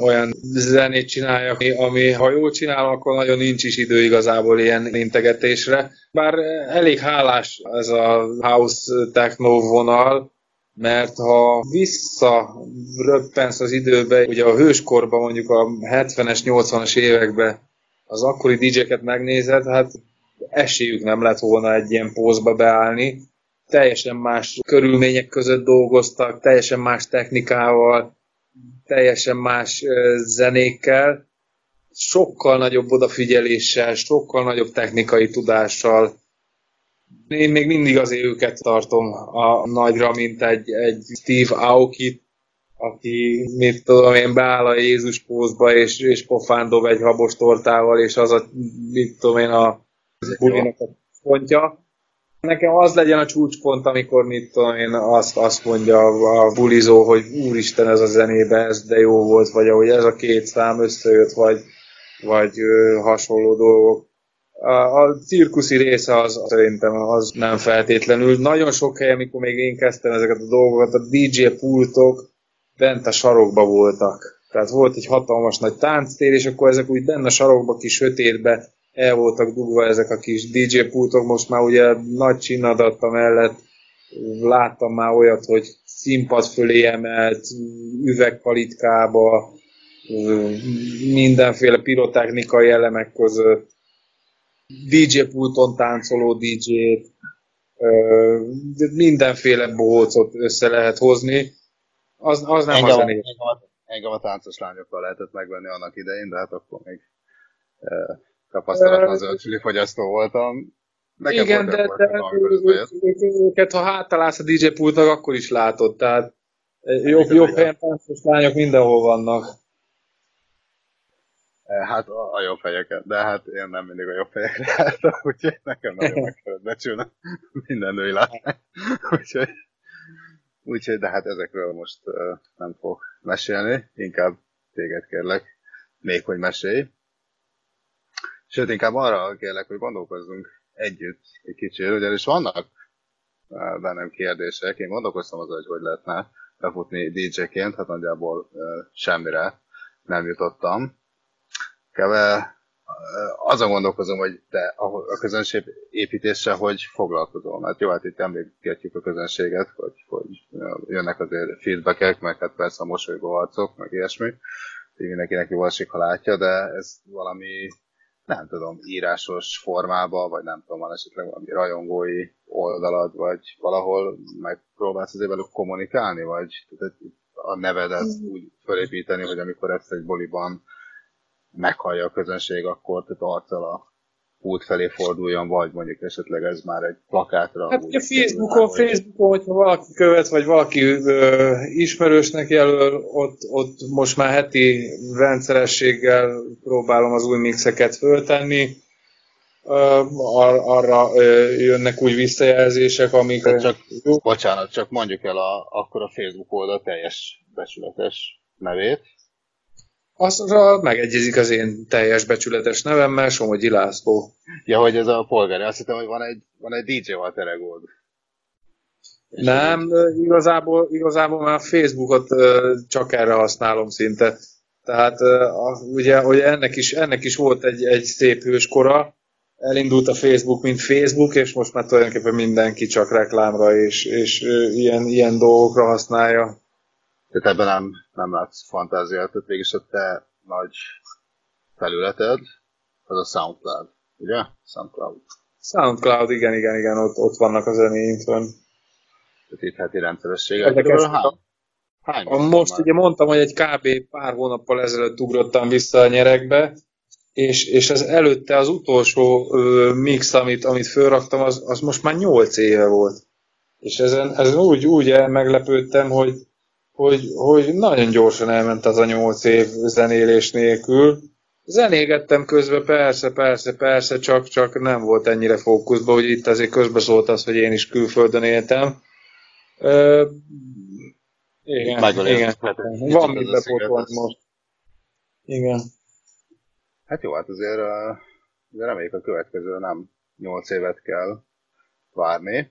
olyan zenét csináljak, ami ha jól csinálom, akkor nagyon nincs is idő igazából ilyen integetésre. Bár elég hálás ez a house techno vonal, mert ha vissza röppensz az időbe, ugye a hőskorban mondjuk a 70-es, 80-as években az akkori DJ-ket megnézed, hát esélyük nem lett volna egy ilyen pózba beállni. Teljesen más körülmények között dolgoztak, teljesen más technikával, teljesen más zenékkel, sokkal nagyobb odafigyeléssel, sokkal nagyobb technikai tudással. Én még mindig az őket tartom a nagyra, mint egy, egy Steve Aoki, aki, mit tudom én, beáll a Jézus pózba, és, és pofán dob egy habos tortával, és az a, mit tudom én, a bulinak a pontja nekem az legyen a csúcspont, amikor mit tudom én, azt, azt mondja a bulizó, hogy úristen ez a zenébe, ez de jó volt, vagy ahogy ez a két szám összejött, vagy, vagy ö, hasonló dolgok. A, a cirkuszi része az szerintem az nem feltétlenül. Nagyon sok helyen, amikor még én kezdtem ezeket a dolgokat, a DJ pultok bent a sarokba voltak. Tehát volt egy hatalmas nagy tánctér, és akkor ezek úgy benne a sarokba, kis sötétbe el voltak dugva ezek a kis DJ pultok, most már ugye nagy csinadatta mellett láttam már olyat, hogy színpad fölé emelt, üvegpalitkába, mindenféle pirotechnikai elemek között, DJ pulton táncoló DJ-t, mindenféle bohócot össze lehet hozni. Az, az nem engem, az engem, engem a táncos lányokkal lehetett megvenni annak idején, de hát akkor még tapasztalatlan zöldségi fogyasztó voltam. Nekem Igen, de, de őket, ha háttalálsz a DJ pultnak, akkor is látod. Tehát jobb, jobb helyen táncos lányok mindenhol vannak. E, hát a, a jobb helyeket, de hát én nem mindig a jobb helyekre álltam, úgyhogy nekem nagyon meg kellett becsülni minden női látvány. úgyhogy, úgyhogy, de hát ezekről most uh, nem fog mesélni, inkább téged kérlek még hogy mesélj. Sőt, inkább arra kérlek, hogy gondolkozzunk együtt egy kicsit, ugyanis vannak bennem kérdések. Én gondolkoztam az, hogy hogy lehetne befutni DJ-ként, hát nagyjából semmire nem jutottam. Keve azon gondolkozom, hogy te a közönség építéssel hogy foglalkozol. Mert jó, hát itt emlékeztetjük a közönséget, hogy, hogy jönnek azért feedbackek, meg hát persze a mosolygó arcok, meg ilyesmi. Így mindenkinek jó esik, ha látja, de ez valami nem tudom, írásos formába, vagy nem tudom, van esetleg valami rajongói oldalad, vagy valahol megpróbálsz azért velük kommunikálni, vagy tehát a nevedet mm. úgy felépíteni, hogy amikor ezt egy boliban meghallja a közönség, akkor tehát arccal a út felé forduljon, vagy mondjuk esetleg ez már egy plakátra. Hát ugye Facebookon, vagy... Facebookon, hogyha valaki követ, vagy valaki ö, ismerősnek jelöl, ott, ott most már heti rendszerességgel próbálom az új mixeket föltenni. Ar, arra jönnek új visszajelzések, amik... csak, jó. bocsánat, csak mondjuk el a, akkor a Facebook oldal teljes becsületes nevét. Azra megegyezik az én teljes becsületes nevemmel, Somogyi László. Ja, hogy ez a polgári. Azt hittem, hogy van egy, van egy DJ Walter Eggold. Nem, igazából, igazából már Facebookot csak erre használom szinte. Tehát ugye, hogy ennek is, ennek is volt egy, egy szép hőskora, elindult a Facebook, mint Facebook, és most már tulajdonképpen mindenki csak reklámra és, és ilyen, ilyen dolgokra használja. Tehát ebben nem, nem látsz fantáziát, tehát végig a te nagy felületed, az a SoundCloud, ugye? SoundCloud. SoundCloud, igen, igen, igen, ott, ott vannak a zenéink fönn. Tehát itt heti rendszerességek. Hány? Hány a, most ugye mondtam, hogy egy kb. pár hónappal ezelőtt ugrottam vissza a nyerekbe, és, és ez előtte az utolsó ö, mix, amit, amit fölraktam, az, az most már 8 éve volt. És ezen, ezen úgy, úgy meglepődtem, hogy, hogy, hogy nagyon gyorsan elment az a nyolc év zenélés nélkül. Zenégettem közben, persze, persze, persze, csak, csak nem volt ennyire fókuszban, hogy itt azért közbeszólt az, hogy én is külföldön éltem. Ö, igen, Megvan igen. Van mit bepótolni most. Igen. Hát jó, hát azért, azért reméljük a következő nem 8 évet kell várni.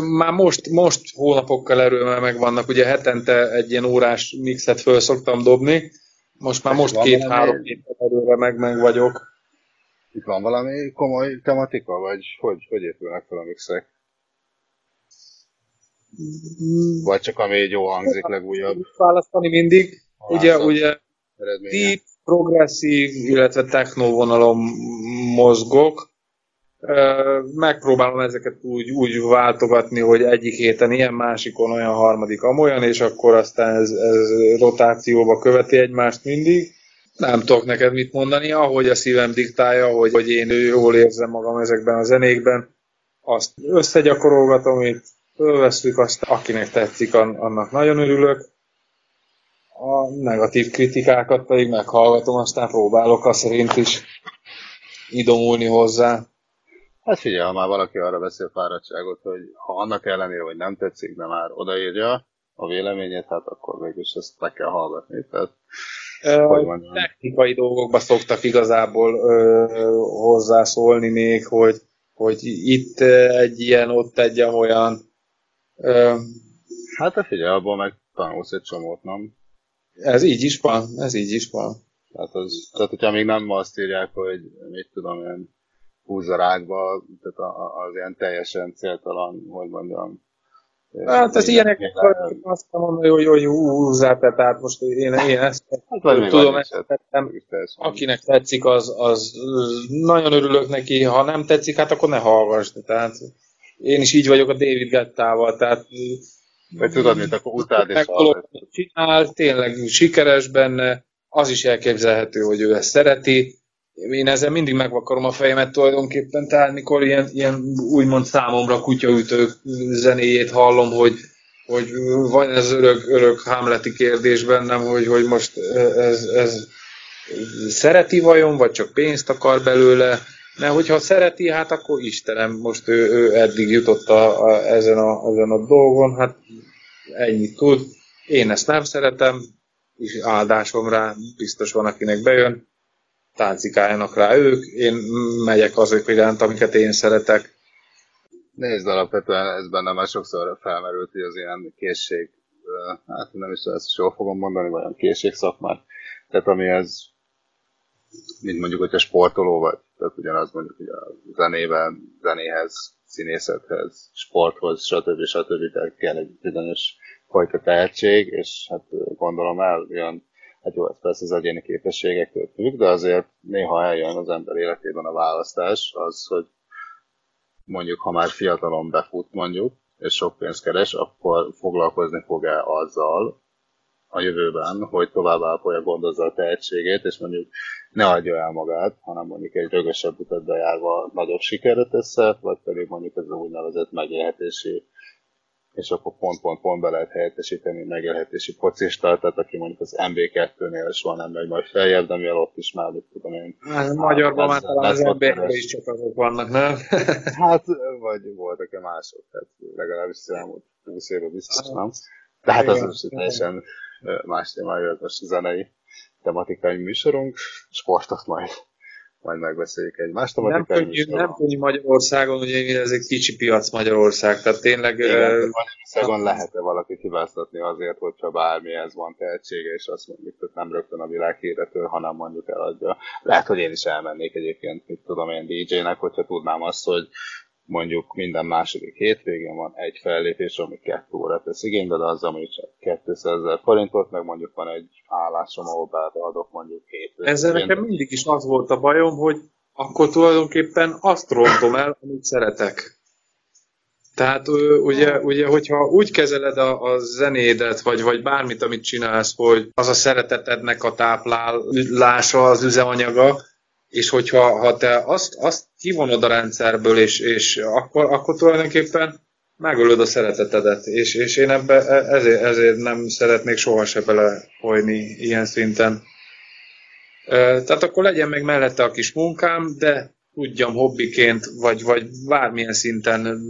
Már most, most hónapokkal erőmmel megvannak, ugye hetente egy ilyen órás mixet föl szoktam dobni, most már most két-három héten erőre meg, meg vagyok. Itt van valami komoly tematika, vagy hogy, hogy épülnek fel a mixek? Vagy csak ami jó hangzik legújabb? Választani mindig. Ugye, ugye deep, progresszív, illetve techno vonalon mozgok, megpróbálom ezeket úgy, úgy váltogatni, hogy egyik héten ilyen, másikon olyan, harmadik amolyan, és akkor aztán ez, ez rotációba követi egymást mindig. Nem tudok neked mit mondani, ahogy a szívem diktálja, hogy, hogy én jól érzem magam ezekben a zenékben, azt összegyakorolgatom itt, fölveszük, azt akinek tetszik, annak nagyon örülök. A negatív kritikákat pedig meghallgatom, aztán próbálok azt szerint is idomulni hozzá. Hát figyelj, ha már valaki arra beszél fáradtságot, hogy ha annak ellenére, hogy nem tetszik, de már odaírja a véleményét, hát akkor mégis ezt meg kell hallgatni. Tehát, ö, hogy technikai dolgokba szoktak igazából ö, hozzászólni még, hogy, hogy itt egy ilyen, ott egy olyan. Ö, hát a figyelj, abból meg tanulsz egy csomót, nem? Ez így is van, ez így is van. Tehát, az, tehát hogyha még nem azt írják, hogy mit tudom én, húzza rákba, tehát az ilyen teljesen céltalan, hogy mondjam. Hát ez ilyenek, azt mondani, hogy, hogy húzzá, tehát most én, én ezt hát, tudom, ezt tettem. Akinek tetszik, az, az nagyon örülök neki, ha nem tetszik, hát akkor ne hallgass. Tehát én is így vagyok a David Gettával, tehát vagy tudod, mint akkor utád és csinál, tényleg sikeres benne, az is elképzelhető, hogy ő ezt szereti, én ezzel mindig megvakarom a fejemet tulajdonképpen, tehát mikor ilyen, ilyen úgymond számomra kutyaütő zenéjét hallom, hogy, hogy van ez örök, örök hámleti kérdés bennem, hogy, hogy most ez, ez szereti vajon, vagy csak pénzt akar belőle, mert hogyha szereti, hát akkor Istenem, most ő, ő eddig jutott a, a, ezen, a, ezen a dolgon, hát ennyit tud. Én ezt nem szeretem, is áldásom rá, biztos van, akinek bejön, táncikáljanak rá ők, én megyek azok iránt, amiket én szeretek. Nézd, alapvetően ez bennem már sokszor felmerült, hogy az ilyen készség, hát nem is ezt jól fogom mondani, vagy olyan készség szakmát, tehát ami ez, mint mondjuk, hogyha sportoló vagy, tehát ugyanaz mondjuk hogy a zenében, zenéhez, színészethez, sporthoz, stb. stb. Tehát kell egy bizonyos fajta tehetség, és hát gondolom el olyan, hát jó, ez persze az egyéni képességektől függ, de azért néha eljön az ember életében a választás, az, hogy mondjuk, ha már fiatalon befut mondjuk, és sok pénzt keres, akkor foglalkozni fog-e azzal a jövőben, hogy tovább ápolja, gondozza a tehetségét, és mondjuk ne adja el magát, hanem mondjuk egy rögösebb utat bejárva nagyobb sikerre tesz vagy pedig mondjuk ez az úgynevezett megélhetési és akkor pont-pont-pont be lehet helyettesíteni megélhetési focistát, tehát aki mondjuk az MB2-nél is van, nem megy majd feljebb, de mivel ott is már, tudom én. Hát, magyarban már talán az mb is csak azok vannak, nem? *laughs* hát, vagy voltak-e mások, tehát legalábbis az elmúlt 20 évben biztos nem. De hát az most teljesen más témája, most zenei tematikai műsorunk, sportot majd majd megbeszéljük egymást. A nem könnyű, nem könnyű Magyarországon, ugye ez egy kicsi piac Magyarország, tehát tényleg... Igen, uh, Magyarországon lehet-e valaki hibáztatni azért, hogyha bármihez van tehetsége, és azt mondjuk, hogy nem rögtön a világ hirdető, hanem mondjuk eladja. Lehet, hogy én is elmennék egyébként, mit tudom én DJ-nek, hogyha tudnám azt, hogy mondjuk minden második hétvégén van egy fellépés, ami kettő óra tesz igénybe, de az, ami csak 200 ezer forintot, meg mondjuk van egy állásom, ahol beadok mondjuk hét. Ezzel nekem mindig is az volt a bajom, hogy akkor tulajdonképpen azt rontom el, amit szeretek. Tehát ugye, ugye hogyha úgy kezeled a, a zenédet, vagy, vagy bármit, amit csinálsz, hogy az a szeretetednek a táplálása, az üzemanyaga, és hogyha ha te azt, azt kivonod a rendszerből, és, és akkor, akkor tulajdonképpen megölöd a szeretetedet, és, és én ebbe e, ezért, ezért nem szeretnék soha se belefolyni ilyen szinten. Tehát akkor legyen meg mellette a kis munkám, de tudjam hobbiként, vagy, vagy bármilyen szinten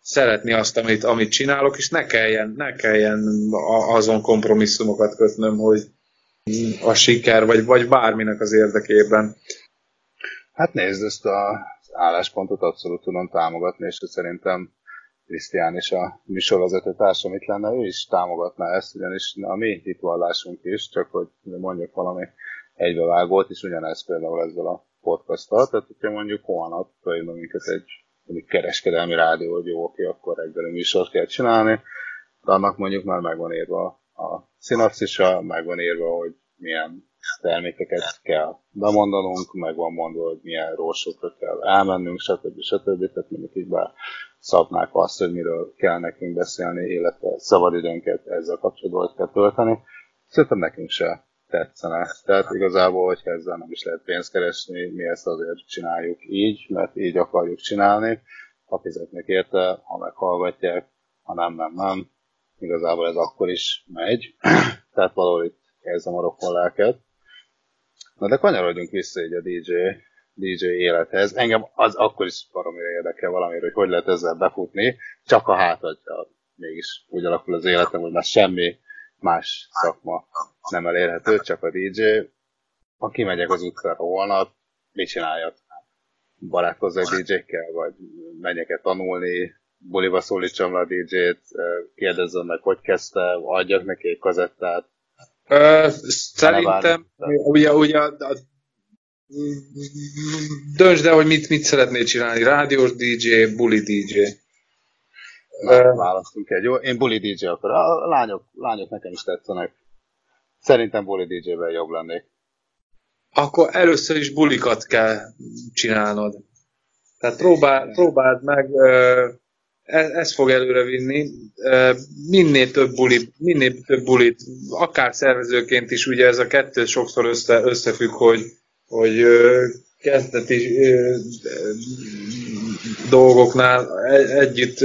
szeretni azt, amit, amit csinálok, és ne kelljen, ne kelljen azon kompromisszumokat kötnöm, hogy, a siker, vagy, vagy bárminek az érdekében. Hát nézd, ezt az álláspontot abszolút tudom támogatni, és szerintem Krisztián is a műsorvezető társam itt lenne, ő is támogatná ezt, ugyanis a mi hitvallásunk is, csak hogy mondjuk valami egybevágót, és ugyanez például ezzel a podcasttal, tehát hogyha mondjuk holnap fölhívna minket egy mondjuk kereskedelmi rádió, hogy jó, oké, akkor reggeli műsort kell csinálni, de annak mondjuk már megvan írva a szinapszisa, meg van írva, hogy milyen termékeket kell bemondanunk, meg van mondva, hogy milyen rósokra kell elmennünk, stb. stb. Tehát mondjuk így be szabnák azt, hogy miről kell nekünk beszélni, illetve szabadidőnket ezzel kapcsolatban kell tölteni. Szerintem nekünk se tetszene. Tehát igazából, hogyha ezzel nem is lehet pénzt keresni, mi ezt azért csináljuk így, mert így akarjuk csinálni. Ha fizetnek érte, ha meghallgatják, ha nem, nem, nem, igazából ez akkor is megy, *clears throat* tehát valahol itt érzem a rokon lelket. Na de kanyarodjunk vissza így a DJ, DJ élethez. Engem az akkor is baromira érdekel valamiről, hogy hogy lehet ezzel befutni, csak a hátadja mégis úgy alakul az életem, hogy már semmi más szakma nem elérhető, csak a DJ. Ha kimegyek az utcára holnap, mit csináljak? Barátkozzak DJ-kkel, vagy menjek-e tanulni, buliba szólítsam le a DJ-t, kérdezzem meg, hogy kezdte, adjak neki egy kazettát. Ö, szerintem, ugye, ugye a, döntsd el, hogy mit, mit szeretnél csinálni. Rádiós DJ, buli DJ. Választunk egy jó. Én buli DJ akkor. A lányok, lányok nekem is tetszenek. Szerintem buli DJ-vel jobb lennék. Akkor először is bulikat kell csinálnod. Tehát próbál, próbáld meg ez, ez fog előrevinni. Minél több, buli, minél több bulit, akár szervezőként is, ugye ez a kettő sokszor össze, összefügg, hogy, hogy kezdeti dolgoknál e, együtt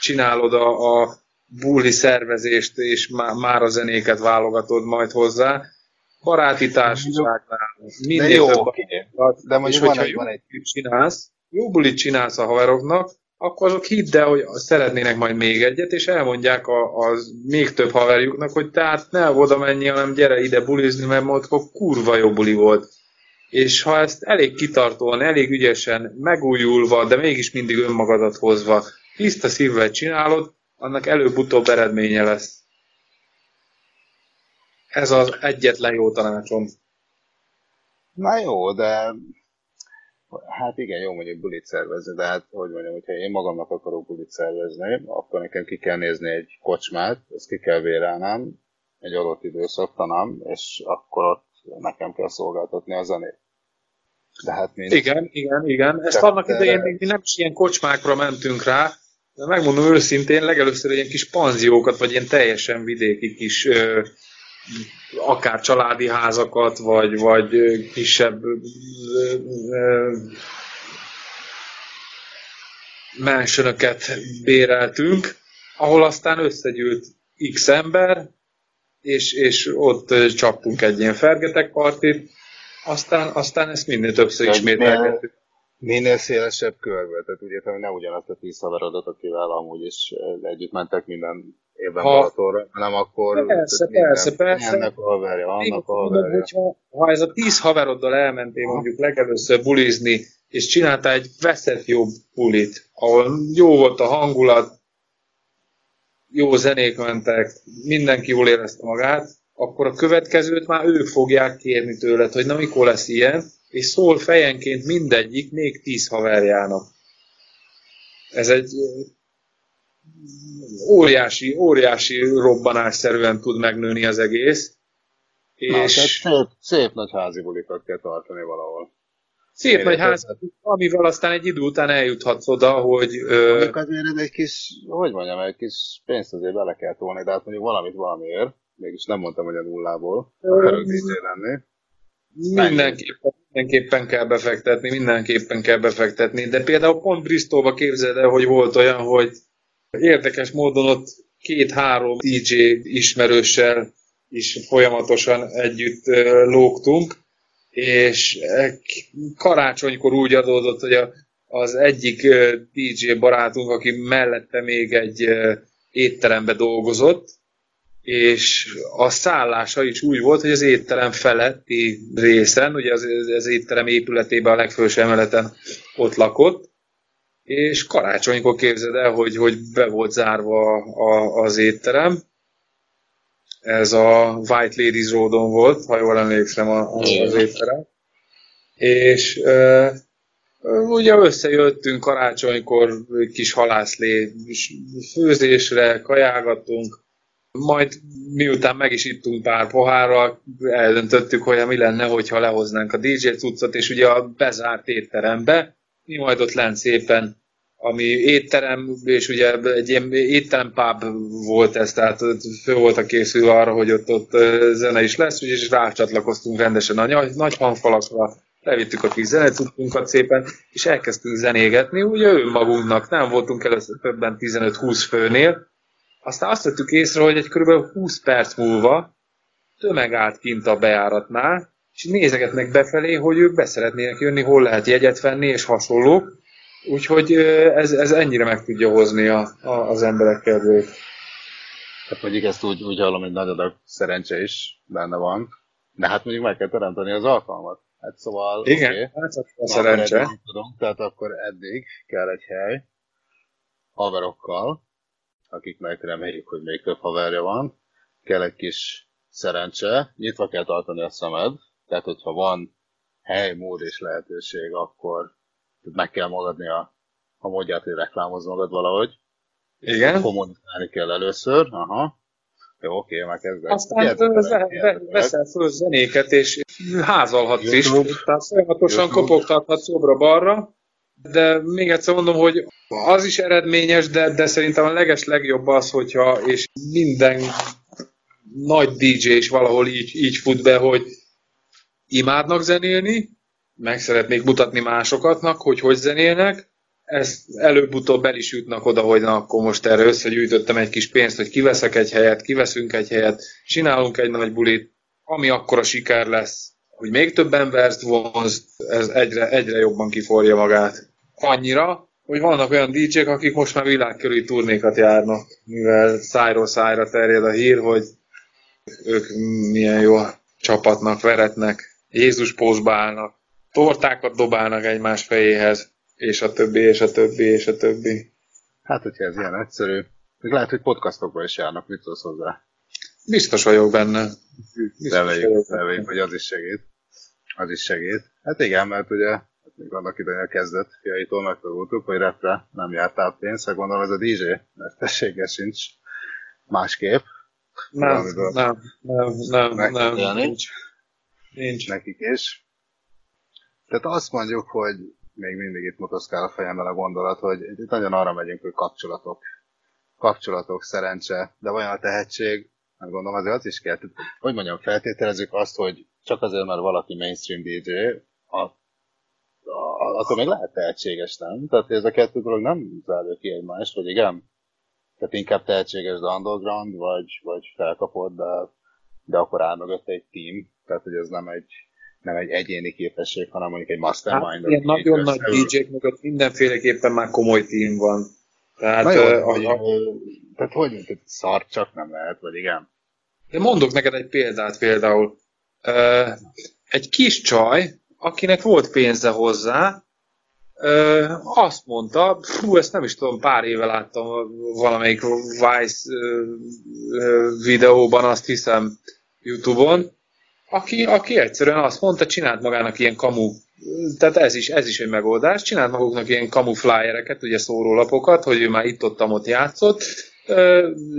csinálod a, a buli szervezést, és má, már a zenéket válogatod majd hozzá. Baráti társaságnál minél de jó, több de és hogyha bulit csinálsz, jó bulit csinálsz a haveroknak, akkor azok hidd el, hogy szeretnének majd még egyet, és elmondják a, az még több haverjuknak, hogy tehát ne oda menj, hanem gyere ide bulizni, mert most akkor kurva jó buli volt. És ha ezt elég kitartóan, elég ügyesen, megújulva, de mégis mindig önmagadat hozva, tiszta szívvel csinálod, annak előbb-utóbb eredménye lesz. Ez az egyetlen jó tanácsom. Na jó, de hát igen, jó mondjuk bulit szervezni, de hát hogy mondjam, hogyha én magamnak akarok bulit szervezni, akkor nekem ki kell nézni egy kocsmát, ezt ki kell vérelnem, egy adott időszaktanám, és akkor ott nekem kell szolgáltatni a zenét. De hát mind... Igen, igen, igen. Ezt annak idején még mi nem is ilyen kocsmákra mentünk rá, de megmondom őszintén, legelőször ilyen kis panziókat, vagy ilyen teljesen vidéki kis ö, akár családi házakat, vagy, vagy kisebb mensönöket béreltünk, ahol aztán összegyűlt x ember, és, és ott csaptunk egy ilyen fergetek partit, aztán, aztán ezt minél többször ismételgettük. Minél szélesebb körbe, tehát úgy értem, hogy ne ugyanazt a tíz haverodat, akivel amúgy is együtt mentek minden évben ha, Balatonra, hanem akkor... Persze, minden, persze, persze. Ennek a haverja, annak a haverja. Hogyha, ha ez a tíz haveroddal elmentél ha. mondjuk legelőször bulizni, és csináltál egy veszett jobb bulit, ahol jó volt a hangulat, jó zenék mentek, mindenki jól érezte magát, akkor a következőt már ők fogják kérni tőled, hogy na mikor lesz ilyen, és szól fejenként mindegyik még tíz haverjának. Ez egy óriási, óriási robbanásszerűen tud megnőni az egész. Na, és... szép, szép nagy házi bulikat kell tartani valahol. Szép Én nagy házi amivel aztán egy idő után eljuthatsz oda, hogy... Ö... Mondjuk azért egy kis, hogy mondjam, egy kis pénzt azért bele kell tolni, de hát mondjuk valamit valamiért, mégis nem mondtam, hogy a nullából akarok DJ lenni. Mindenképpen, mindenképpen kell befektetni, mindenképpen kell befektetni, de például pont Bristolba képzeld el, hogy volt olyan, hogy Érdekes módon ott két-három DJ ismerőssel is folyamatosan együtt lógtunk, és karácsonykor úgy adódott, hogy az egyik DJ barátunk, aki mellette még egy étterembe dolgozott, és a szállása is úgy volt, hogy az étterem feletti részen, ugye az, az étterem épületében a legfőső emeleten ott lakott, és karácsonykor képzeld el, hogy, hogy be volt zárva a, az étterem. Ez a White Ladies Roadon volt, ha jól emlékszem a, az étterem. És e, ugye összejöttünk karácsonykor kis halászlé főzésre, kajágattunk, majd miután meg is ittunk pár pohárral, eldöntöttük, hogy mi lenne, hogyha lehoznánk a DJ cuccot, és ugye a bezárt étterembe, mi majd ott lent szépen, ami étterem, és ugye egy ilyen étterem pub volt ez, tehát fő voltak készülve arra, hogy ott, ott zene is lesz, úgyis rácsatlakoztunk rendesen a nagy, nagy hangfalakra, levittük a kis zenecuckunkat szépen, és elkezdtünk zenégetni, ugye önmagunknak, nem voltunk először többen 15-20 főnél, aztán azt vettük észre, hogy egy kb. 20 perc múlva tömeg állt kint a bejáratnál, és nézegetnek befelé, hogy ők beszeretnének jönni, hol lehet jegyet venni, és hasonlók. Úgyhogy ez, ez ennyire meg tudja hozni a, a, az emberek kedvét. Hát mondjuk ezt úgy, úgy hallom, hogy nagy adag szerencse is benne van, de hát mondjuk meg kell teremteni az alkalmat. Hát szóval, Igen, okay, hát a szerencse. Tudom, tehát akkor eddig kell egy hely haverokkal, akiknek reméljük, hogy még több haverja van, kell egy kis szerencse, nyitva kell tartani a szemed, tehát hogyha van hely, mód és lehetőség, akkor meg kell magadni a, a módját, hogy reklámozz magad valahogy. Igen. Kommunikálni kell először, aha. Jó, oké, már kezdek. Aztán veszel föl zenéket, és házalhatsz is. Tehát folyamatosan kopogtathatsz jobbra-balra. De még egyszer mondom, hogy az is eredményes, de, de szerintem a leges legjobb az, hogyha, és minden nagy DJ is valahol így, így fut be, hogy imádnak zenélni, meg szeretnék mutatni másokatnak, hogy hogy zenélnek, ezt előbb-utóbb el is jutnak oda, hogy na, akkor most erre összegyűjtöttem egy kis pénzt, hogy kiveszek egy helyet, kiveszünk egy helyet, csinálunk egy nagy bulit, ami akkor a siker lesz, hogy még több embert vonz, ez egyre, egyre jobban kiforja magát. Annyira, hogy vannak olyan DJ-k, akik most már világkörüli turnékat járnak, mivel szájról szájra terjed a hír, hogy ők milyen jó csapatnak veretnek, Jézus pózba állnak, tortákat dobálnak egymás fejéhez, és a többi, és a többi, és a többi. Hát, hogyha ez ilyen egyszerű, még lehet, hogy podcastokban is járnak, mit tudsz hozzá? Biztos vagyok benne. Reméljük, reméljük, hogy az is segít. Az is segít. Hát igen, mert ugye hát még annak idején kezdett fiaitól megtanultuk, hogy repre nem jártál pénzt, hát gondolom ez a DJ tessége sincs másképp. Nem, nem, nem, nem, nem, nem, nincs. Nincs. Nekik is. Tehát azt mondjuk, hogy még mindig itt motoszkál a fejemmel a gondolat, hogy itt nagyon arra megyünk, hogy kapcsolatok. Kapcsolatok, szerencse, de vajon a tehetség, nem gondolom azért az is kell. Tehát, hogy mondjam, feltételezzük azt, hogy csak azért, mert valaki mainstream DJ, a, a, akkor még lehet tehetséges, nem? Tehát ez a kettő dolog nem zárja ki egymást, vagy igen? Tehát inkább tehetséges de underground, vagy, vagy felkapod, de, de akkor áll mögött egy team. Tehát, hogy ez nem egy, nem egy egyéni képesség, hanem mondjuk egy mastermind. Hát, ilyen nagyon nagy DJ-k mögött mindenféleképpen már komoly team van. Tehát, Na jó, uh, hogy, a, tehát hogy, tehát szar csak nem lehet, vagy igen? De mondok neked egy példát például. Uh, egy kis csaj, akinek volt pénze hozzá, azt mondta, fú, ezt nem is tudom, pár éve láttam valamelyik Vice videóban, azt hiszem Youtube-on, aki, aki egyszerűen azt mondta, csinált magának ilyen kamu, tehát ez is, ez is egy megoldás, csinált maguknak ilyen kamu flyereket, ugye szórólapokat, hogy ő már itt ott, ott játszott,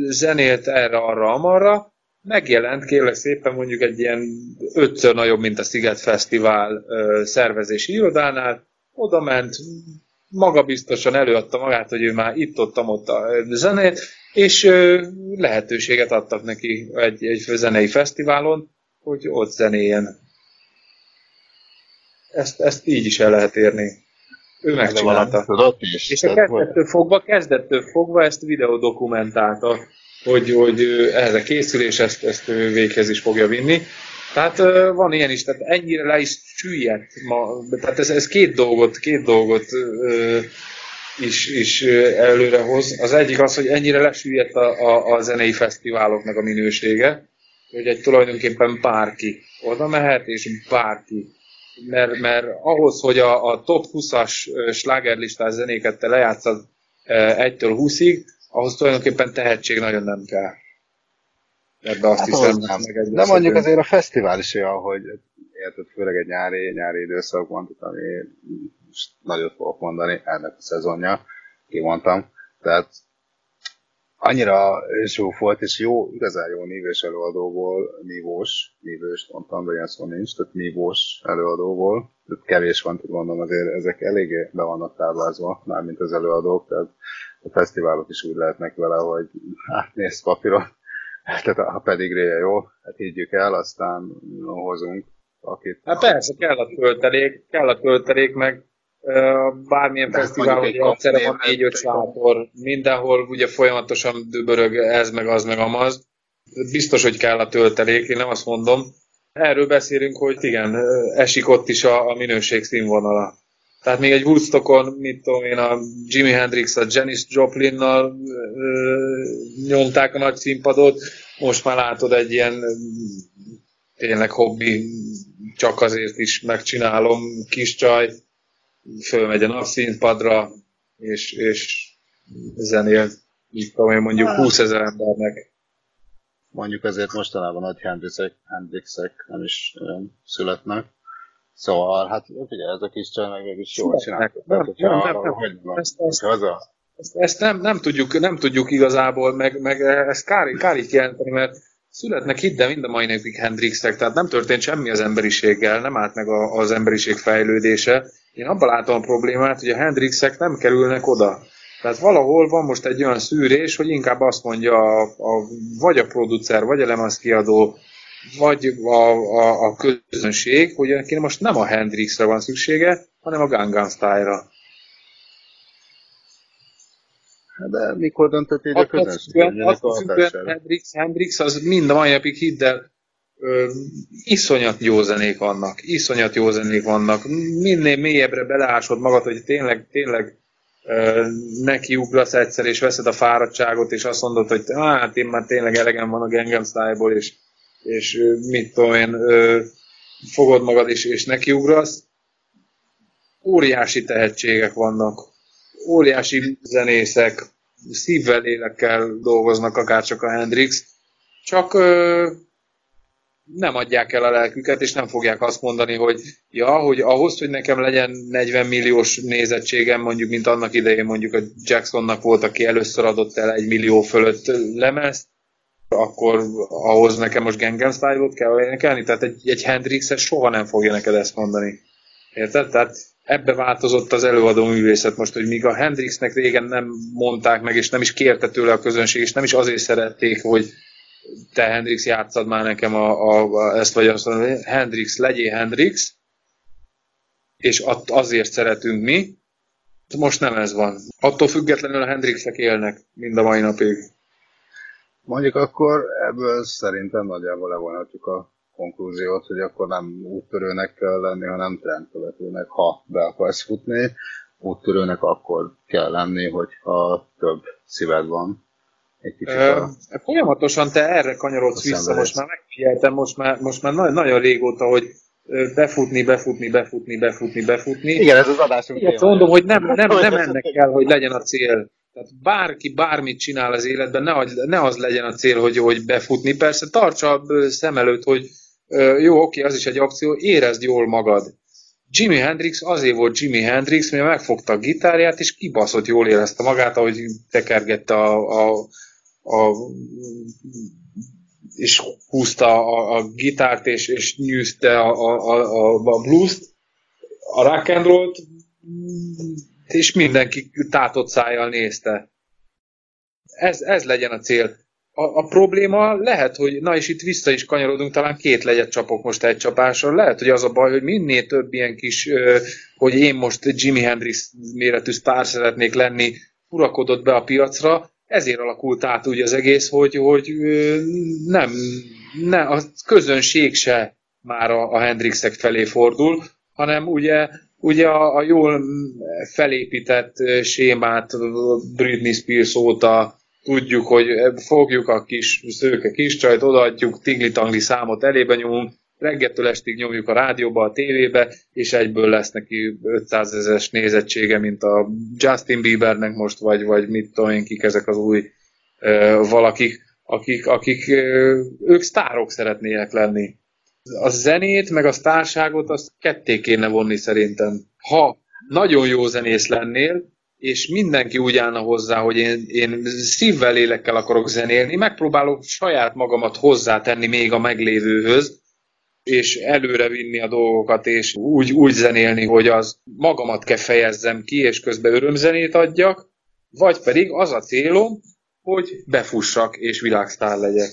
zenélt erre, arra, amarra, megjelent kérlek szépen mondjuk egy ilyen ötször nagyobb, mint a Sziget Fesztivál szervezési irodánál, oda ment, magabiztosan előadta magát, hogy ő már itt ott, ott a zenét, és lehetőséget adtak neki egy, egy zenei fesztiválon, hogy ott zenéljen. Ezt, ezt így is el lehet érni. Ő megcsinálta. is. És a kezdettől fogva, kezdettől fogva ezt videó dokumentálta, hogy, hogy erre készül, és ezt, ezt ő véghez is fogja vinni. Tehát van ilyen is, tehát ennyire le is süllyedt ma, tehát ez, ez két dolgot, két dolgot is, is előre hoz. Az egyik az, hogy ennyire lesüllyedt a, a, a zenei fesztiváloknak a minősége, hogy egy tulajdonképpen bárki oda mehet, és bárki. Mert, mert ahhoz, hogy a, a top 20-as slágerlistás zenéket te lejátszad egytől 20-ig, ahhoz tulajdonképpen tehetség nagyon nem kell. Ebbe azt hát hiszem, nem. Meg De mondjuk azért a fesztivál is olyan, hogy érted, főleg egy nyári, nyári időszakban, ami nagyot fogok mondani, ennek a szezonja, kimondtam. Tehát annyira zsúfolt, és jó, igazán jó nívós előadóból, nívós, nívós mondtam, de ilyen szó nincs, tehát nívós előadóból, tehát kevés van, tehát mondom, azért ezek eléggé be vannak táblázva, mármint az előadók, tehát a fesztiválok is úgy lehetnek vele, hogy *laughs* hát nézd papíron, *laughs* tehát ha pedig réje jó, hát higgyük el, aztán hozunk akit. Hát persze, kell a töltelék, kell a töltelék, meg bármilyen fesztivál, hogy egyszerre van négy-öt sátor, mindenhol ugye folyamatosan dübörög ez, meg az, meg amaz. Biztos, hogy kell a töltelék, én nem azt mondom. Erről beszélünk, hogy igen, esik ott is a, a minőség színvonala. Tehát még egy Woodstockon, mit tudom én, a Jimi Hendrix, a Janis Joplinnal nyomták a nagy színpadot, most már látod egy ilyen tényleg hobbi, csak azért is megcsinálom, kis csaj, fölmegy a napszínpadra, és, és zenél, így tudom én mondjuk 20 ezer embernek. Mondjuk ezért mostanában nagy Hendrixek, Hendrixek nem is születnek. Szóval, hát figyelj, ez a kis csaj meg mégis jól csinálta. Nem, nem, nem, nem, ezt, ezt, ezt, ezt nem, nem, tudjuk, nem tudjuk igazából, meg, meg ezt kár, kár így jelenteni, mert születnek hidd, de mind a mai napig Hendrixek, tehát nem történt semmi az emberiséggel, nem állt meg a, az emberiség fejlődése. Én abban látom a problémát, hogy a Hendrixek nem kerülnek oda. Tehát valahol van most egy olyan szűrés, hogy inkább azt mondja a, a, vagy a producer, vagy a lemezkiadó, vagy a, a, a közönség, hogy neki most nem a Hendrixre van szüksége, hanem a Gangnam Style-ra. De mikor döntött így a közönség? Hendrix, Hendrix az mind a mai napig hidd el, ö, iszonyat jó zenék vannak, iszonyat jó zenék vannak. Minél mélyebbre beleásod magad, hogy tényleg, tényleg neki ugrasz egyszer, és veszed a fáradtságot, és azt mondod, hogy hát én már tényleg elegem van a Gangnam Style-ból, és, és mit tudom én, fogod magad is, és nekiugrasz. Óriási tehetségek vannak, óriási zenészek, szívvel, lélekkel dolgoznak, akár csak a Hendrix, csak ö, nem adják el a lelküket, és nem fogják azt mondani, hogy ja, hogy ahhoz, hogy nekem legyen 40 milliós nézettségem, mondjuk, mint annak idején mondjuk a Jacksonnak volt, aki először adott el egy millió fölött lemezt, akkor ahhoz nekem most Gangnam Style-ot kell énekelni? Tehát egy, egy hendrix soha nem fogja neked ezt mondani. Érted? Tehát ebbe változott az előadó művészet most, hogy míg a Hendrixnek régen nem mondták meg, és nem is kérte tőle a közönség, és nem is azért szerették, hogy te Hendrix játszad már nekem a, a, a, ezt vagy azt mondani, Hendrix, legyél Hendrix, és azért szeretünk mi, most nem ez van. Attól függetlenül a Hendrixek élnek mind a mai napig. Mondjuk akkor ebből szerintem nagyjából levonhatjuk a konklúziót, hogy akkor nem úttörőnek kell lenni, hanem trendkövetőnek, ha be akarsz futni. Úttörőnek akkor kell lenni, hogyha több szíved van. Egy kicsit a... Folyamatosan te erre kanyarodsz vissza, most már megfigyeltem, most már, most már nagyon, nagyon régóta, hogy befutni, befutni, befutni, befutni, befutni. Igen, ez az adásunk Igen, mondom, hogy nem, nem, nem ennek kell, hogy legyen a cél. Tehát bárki bármit csinál az életben, ne, ne az legyen a cél, hogy, hogy befutni. Persze tartsa szem előtt, hogy jó, oké, az is egy akció, érezd jól magad. Jimi Hendrix azért volt Jimi Hendrix, mert megfogta a gitárját, és kibaszott jól érezte magát, ahogy tekergette a, a, a és húzta a, a gitárt, és, és nyűzte a, a, a, a blues-t, a rock and roll és mindenki tátott szájjal nézte. Ez, ez legyen a cél a, a probléma lehet, hogy, na és itt vissza is kanyarodunk, talán két legyet csapok most egy csapásra, lehet, hogy az a baj, hogy minél több ilyen kis, hogy én most Jimi Hendrix méretű sztár szeretnék lenni, urakodott be a piacra, ezért alakult át úgy az egész, hogy, hogy nem, ne, a közönség se már a, a Hendrixek felé fordul, hanem ugye, ugye a, a jól felépített sémát Britney Spears óta tudjuk, hogy fogjuk a kis szőke kis csajt, odaadjuk, tingli-tangli számot elébe nyomunk, reggeltől estig nyomjuk a rádióba, a tévébe, és egyből lesz neki 500 ezeres nézettsége, mint a Justin Biebernek most, vagy, vagy mit tudom kik ezek az új uh, valakik, akik, akik uh, ők sztárok szeretnének lenni. A zenét, meg a sztárságot, azt ketté kéne vonni szerintem. Ha nagyon jó zenész lennél, és mindenki úgy állna hozzá, hogy én, én szívvel, lélekkel akarok zenélni, megpróbálok saját magamat hozzátenni még a meglévőhöz, és előre vinni a dolgokat, és úgy, úgy zenélni, hogy az magamat kell fejezzem ki, és közben örömzenét adjak, vagy pedig az a célom, hogy befussak, és világsztár legyek.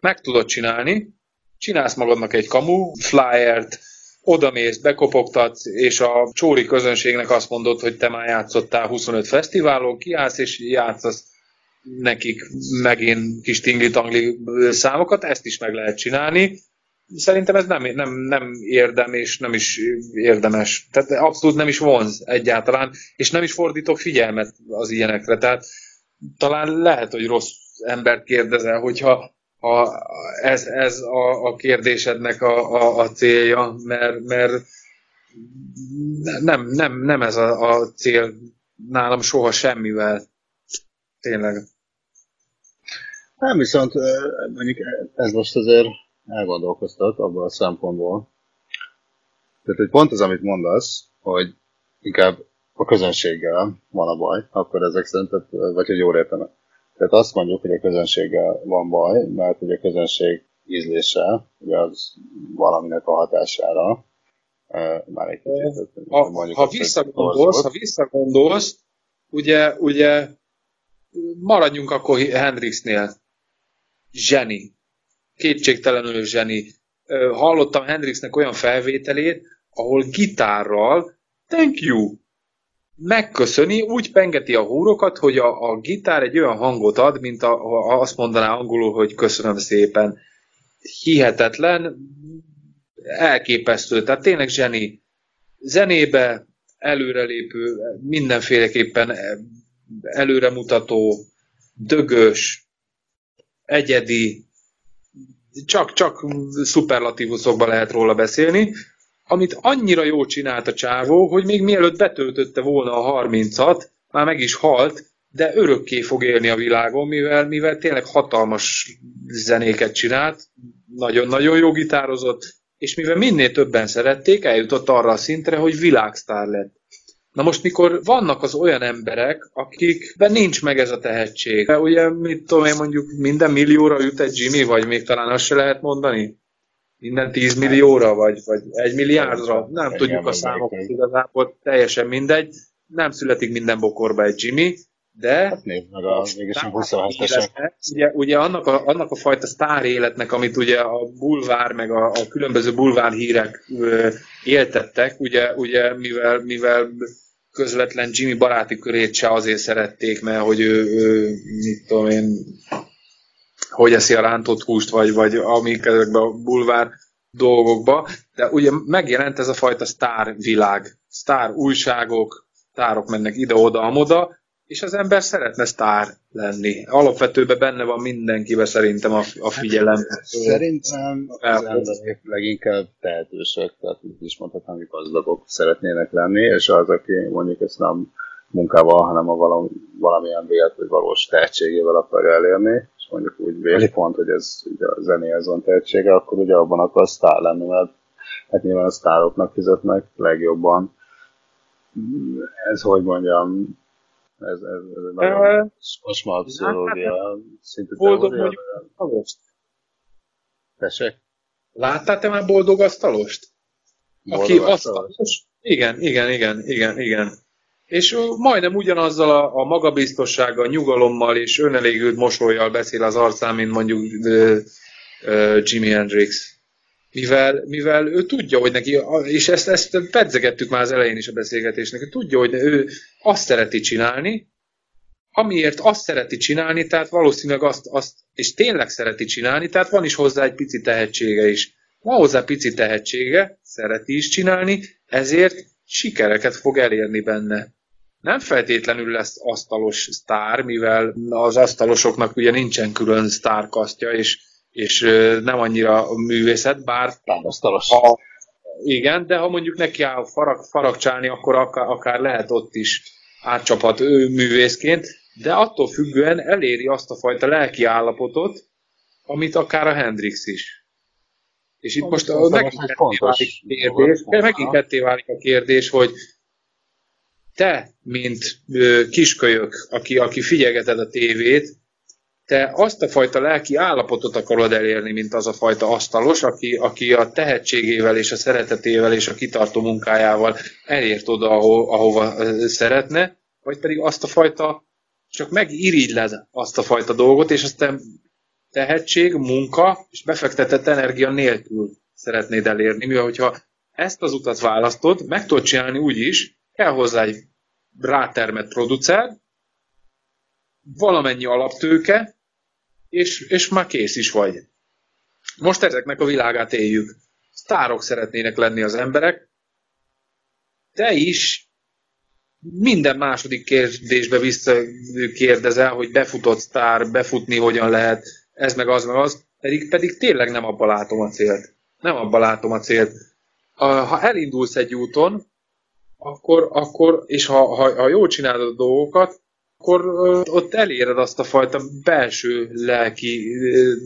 Meg tudod csinálni, csinálsz magadnak egy kamu flyert, odamész, bekopogtatsz, és a csóri közönségnek azt mondod, hogy te már játszottál 25 fesztiválon, kiállsz, és játszasz nekik megint kis tingli-tangli számokat, ezt is meg lehet csinálni. Szerintem ez nem, nem, nem érdem, és nem is érdemes. Tehát abszolút nem is vonz egyáltalán, és nem is fordítok figyelmet az ilyenekre. Tehát talán lehet, hogy rossz embert kérdezel, hogyha ha ez, ez a, a kérdésednek a, a, a célja, mert, mert nem, nem, nem ez a, a cél nálam soha semmivel. Tényleg. Nem, viszont mondjuk ez most azért elgondolkoztat abban a szempontból. Tehát, hogy pont az, amit mondasz, hogy inkább a közönséggel van a baj, akkor ezek szerint, vagy hogy jól értem tehát azt mondjuk, hogy a közönséggel van baj, mert hogy a közönség ízlése, ugye az valaminek a hatására, már egy kicsit, ha, ha, azt, visszagondolsz, ha visszagondolsz, ugye, ugye maradjunk akkor Hendrixnél. Zseni. Kétségtelenül zseni. Hallottam Hendrixnek olyan felvételét, ahol gitárral thank you, megköszöni, úgy pengeti a húrokat, hogy a, a gitár egy olyan hangot ad, mint a, ha azt mondaná angolul, hogy köszönöm szépen. Hihetetlen, elképesztő, tehát tényleg zseni. Zenébe előrelépő, mindenféleképpen előremutató, dögös, egyedi, csak, csak szuperlatívuszokban lehet róla beszélni, amit annyira jól csinált a csávó, hogy még mielőtt betöltötte volna a 30-at, már meg is halt, de örökké fog élni a világon, mivel, mivel tényleg hatalmas zenéket csinált, nagyon-nagyon jó gitározott, és mivel minél többen szerették, eljutott arra a szintre, hogy világsztár lett. Na most, mikor vannak az olyan emberek, akikben nincs meg ez a tehetség, ugye, mit tudom én, mondjuk minden millióra jut egy Jimmy, vagy még talán azt se lehet mondani? Minden 10 millióra, vagy, vagy egy milliárdra? Nem tudjuk a számokat igazából, teljesen mindegy. Nem születik minden bokorba egy Jimmy, de... Hát nézd meg a mégis 27 Ugye, ugye annak, a, annak a fajta sztár életnek, amit ugye a bulvár, meg a, a különböző bulvár hírek ö, éltettek, ugye, ugye mivel, mivel közvetlen Jimmy baráti körét se azért szerették, mert hogy ő, ő mit tudom én, hogy eszi a rántott húst, vagy, vagy amik ezekben a bulvár dolgokba, de ugye megjelent ez a fajta sztár világ, sztár újságok, sztárok mennek ide-oda, amoda, és az ember szeretne sztár lenni. Alapvetőben benne van mindenkiben szerintem a, a figyelem. Szerintem az emberek leginkább tehetősek, tehát úgy is mondhatnám, hogy gazdagok szeretnének lenni, és az, aki mondjuk ezt nem munkával, hanem a valami, valamilyen vélet vagy valós tehetségével akarja elérni, mondjuk úgy véli pont, hogy ez ugye a zenéhez van tehetsége, akkor ugye abban akar sztár lenni, mert hát nyilván a sztároknak fizetnek legjobban. Ez, hogy mondjam, ez, ez, ez egy nagyon kosmar pszichológia szintű Boldog mondjuk asztalost? Tessék? Láttál te már boldog asztalost? Aki asztalos? Igen, igen, igen, igen, igen. És majdnem ugyanazzal a, a magabiztossággal, nyugalommal és önelégült mosolyjal beszél az arcán, mint mondjuk uh, uh, Jimi Hendrix. Mivel, mivel ő tudja, hogy neki, és ezt, ezt pedzegettük már az elején is a beszélgetésnek, ő tudja, hogy ő azt szereti csinálni, amiért azt szereti csinálni, tehát valószínűleg azt, azt, és tényleg szereti csinálni, tehát van is hozzá egy pici tehetsége is. Van hozzá pici tehetsége, szereti is csinálni, ezért sikereket fog elérni benne. Nem feltétlenül lesz asztalos sztár, mivel az asztalosoknak ugye nincsen külön sztárkasztja, és és nem annyira a művészet, bár... Ha, igen, de ha mondjuk neki áll farag, faragcsálni, akkor akár, akár lehet ott is átcsaphat ő művészként, de attól függően eléri azt a fajta lelki állapotot, amit akár a Hendrix is. És itt most, most megint ketté, válik a kérdés, megint ketté válik a kérdés, hogy te, mint kiskölyök, aki, aki figyelgeted a tévét, te azt a fajta lelki állapotot akarod elérni, mint az a fajta asztalos, aki, aki a tehetségével és a szeretetével és a kitartó munkájával elért oda, aho, ahova szeretne, vagy pedig azt a fajta, csak megirigyled azt a fajta dolgot, és aztán tehetség, munka és befektetett energia nélkül szeretnéd elérni, mivel hogyha ezt az utat választod, meg tudod csinálni úgy is, kell hozzá egy rátermett producer, valamennyi alaptőke, és, és már kész is vagy. Most ezeknek a világát éljük. Sztárok szeretnének lenni az emberek. Te is minden második kérdésbe visszakérdezel, hogy befutott sztár, befutni hogyan lehet, ez meg az meg az, pedig, pedig tényleg nem abba látom a célt. Nem abba látom a célt. Ha elindulsz egy úton, akkor, akkor és ha, ha, ha jól csinálod a dolgokat, akkor ott eléred azt a fajta belső lelki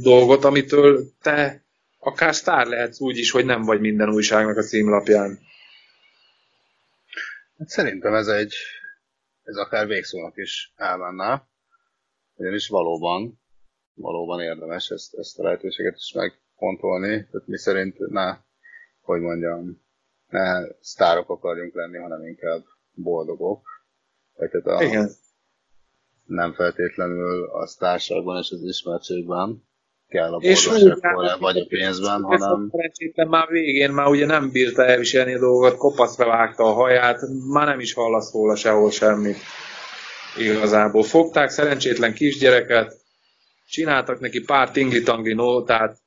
dolgot, amitől te akár sztár lehetsz úgy is, hogy nem vagy minden újságnak a címlapján. Hát szerintem ez egy, ez akár végszónak is elmenne, ugyanis valóban, valóban érdemes ezt, ezt a lehetőséget is megfontolni, tehát mi szerint ne, hogy mondjam, ne sztárok akarjunk lenni, hanem inkább boldogok. Tehát a, Igen nem feltétlenül a társaságban és az ismertségben kell a boldogságból, vagy a pénzben, hanem... Szerencsétlen már végén már ugye nem bírta elviselni a dolgot, kopaszra vágta a haját, már nem is hallasz róla sehol semmit. Igazából fogták szerencsétlen kisgyereket, csináltak neki pár tingli-tangli nótát,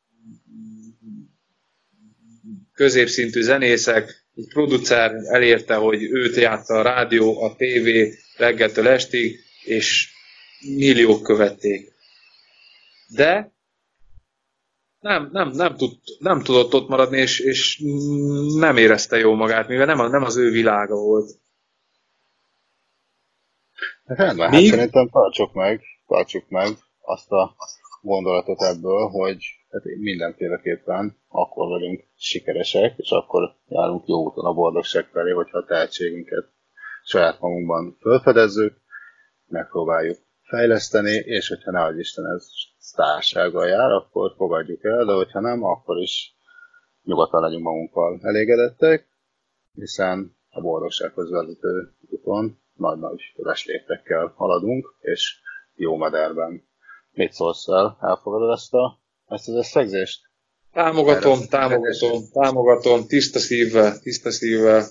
középszintű zenészek, egy producer elérte, hogy őt játsza a rádió, a tévé reggeltől estig, és milliók követték. De nem, nem, nem, tud, nem tudott ott maradni, és, és nem érezte jó magát, mivel nem, a, nem az ő világa volt. Hát rendben, hát szerintem tartsuk meg, tartsuk meg azt a gondolatot ebből, hogy hát mindenféleképpen akkor vagyunk sikeresek, és akkor járunk jó úton a boldogság felé, hogyha a tehetségünket saját magunkban felfedezzük, megpróbáljuk fejleszteni, és hogyha ne Isten ez sztársággal jár, akkor fogadjuk el, de hogyha nem, akkor is nyugodtan legyünk magunkkal elégedettek, hiszen a boldogsághoz vezető úton nagy-nagy léptekkel haladunk, és jó mederben. Mit szólsz el? Elfogadod ezt, a, ezt az összegzést? Támogatom, Erre támogatom, támogatom, tiszta szívvel, tiszta szívvel.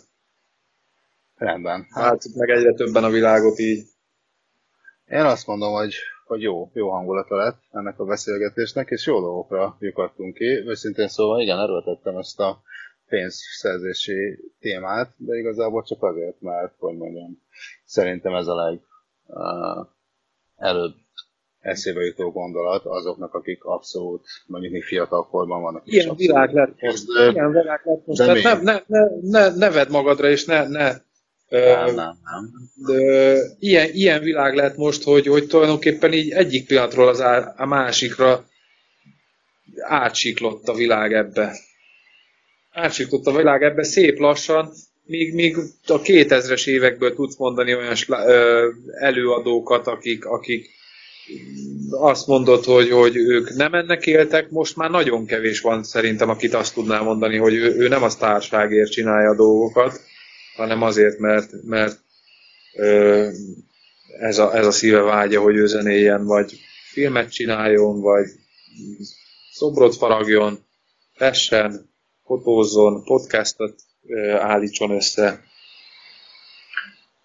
Rendben. Hát meg egyre többen a világot így. Én azt mondom, hogy, hogy jó, jó hangulata lett ennek a beszélgetésnek, és jó dolgokra lyukadtunk ki. Őszintén szóval igen, erőltettem ezt a pénzszerzési témát, de igazából csak azért, mert, hogy mondjam, szerintem ez a leg uh, előbb eszébe jutó gondolat azoknak, akik abszolút, mondjuk még fiatal korban vannak. Ilyen világ lett most. Ilyen világ lett most. Tehát ne, ne, ne, ne, ne vedd magadra, és ne, ne nem, nem, nem. De, ilyen, ilyen világ lett most, hogy, hogy tulajdonképpen így egyik pillanatról az á, a másikra átsiklott a világ ebbe. Átsiklott a világ ebbe szép lassan, míg, míg a 2000-es évekből tudsz mondani olyan előadókat, akik, akik azt mondod, hogy, hogy ők nem ennek éltek, most már nagyon kevés van szerintem, akit azt tudná mondani, hogy ő, ő nem a sztárságért csinálja a dolgokat, hanem azért, mert, mert ö, ez, a, ez a szíve vágya, hogy ő zenéljen, vagy filmet csináljon, vagy szobrot faragjon, fessen, fotózzon, podcastot ö, állítson össze.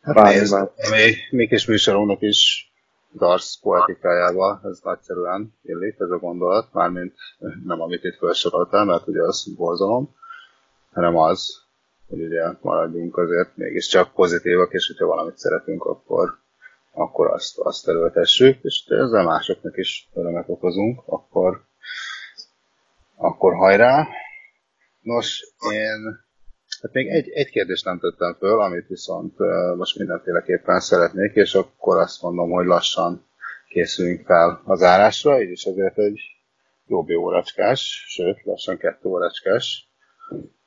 Hát nézd, mi, mi kis műsorunknak is Darsz poetikájába ez nagyszerűen illik, ez a gondolat, mármint nem amit itt felsoroltál, mert ugye az borzalom, hanem az, hogy ugye maradjunk azért mégiscsak pozitívak, és hogyha valamit szeretünk, akkor, akkor azt, azt erőltessük, és ezzel másoknak is örömet okozunk, akkor, akkor hajrá! Nos, én hát még egy, egy kérdést nem tettem föl, amit viszont most mindenféleképpen szeretnék, és akkor azt mondom, hogy lassan készülünk fel az árásra, így is azért egy jobb óracskás, sőt, lassan kettő óracskás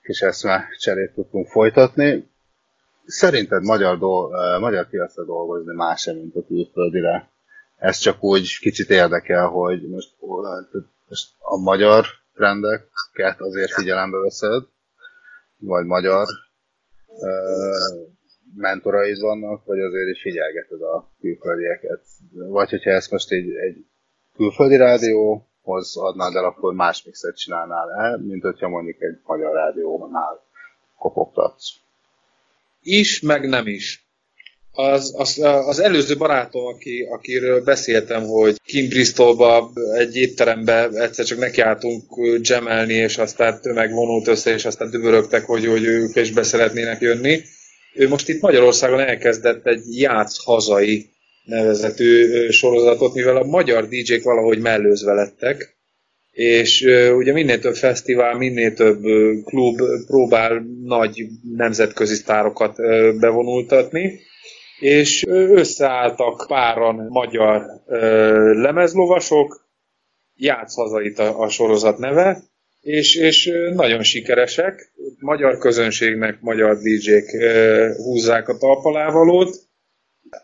kis eszme cserét tudtunk folytatni. Szerinted magyar, do, magyar piacra dolgozni más mint a külföldire? Ez csak úgy kicsit érdekel, hogy most, most a magyar trendeket azért figyelembe veszed, vagy magyar mentoraid vannak, vagy azért is figyelgeted a külföldieket. Vagy hogyha ezt most egy, egy külföldi rádió hoz adnád el, akkor más mixet csinálnál el, mint hogyha mondjuk egy magyar rádiónál kopogtatsz. Is, meg nem is. Az, az, az előző barátom, aki, akiről beszéltem, hogy Kim Bristolba egy étterembe egyszer csak nekiálltunk gemelni, és aztán tömeg vonult össze, és aztán dübörögtek, hogy, hogy ők is be szeretnének jönni. Ő most itt Magyarországon elkezdett egy játsz hazai nevezetű sorozatot, mivel a magyar DJ-k valahogy mellőzve lettek, és ugye minél több fesztivál, minél több klub próbál nagy nemzetközi sztárokat bevonultatni, és összeálltak páran magyar lemezlovasok, játsz hazait a, a sorozat neve, és, és nagyon sikeresek, magyar közönségnek magyar DJ-k húzzák a talpalávalót,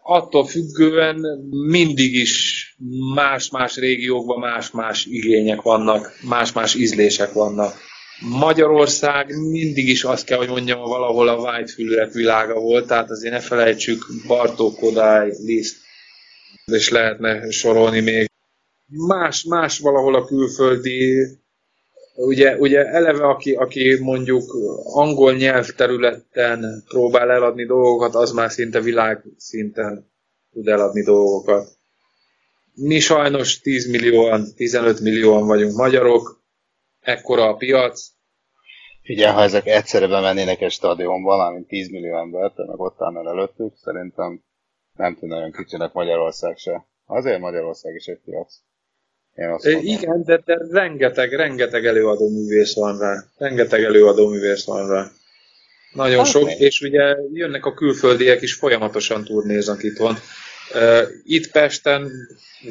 attól függően mindig is más-más régiókban más-más igények vannak, más-más ízlések vannak. Magyarország mindig is azt kell, hogy mondjam, valahol a whitefülőek világa volt, tehát azért ne felejtsük Bartók, Kodály, Liszt, és lehetne sorolni még. Más, más valahol a külföldi ugye, ugye eleve, aki, aki mondjuk angol nyelvterületen próbál eladni dolgokat, az már szinte világszinten tud eladni dolgokat. Mi sajnos 10 millióan, 15 millióan vagyunk magyarok, ekkora a piac. Figyelj, ha ezek egyszerre bemennének egy stadionban, valamint 10 millió embert, meg ott állnál előttük, szerintem nem tűnne olyan kicsinek Magyarország se. Azért Magyarország is egy piac. Én azt mondom. Igen, de, de rengeteg, rengeteg előadó művész van rá. Rengeteg előadó művész van rá. Nagyon hát sok, és ugye jönnek a külföldiek is, folyamatosan turnéznak itt van. Itt Pesten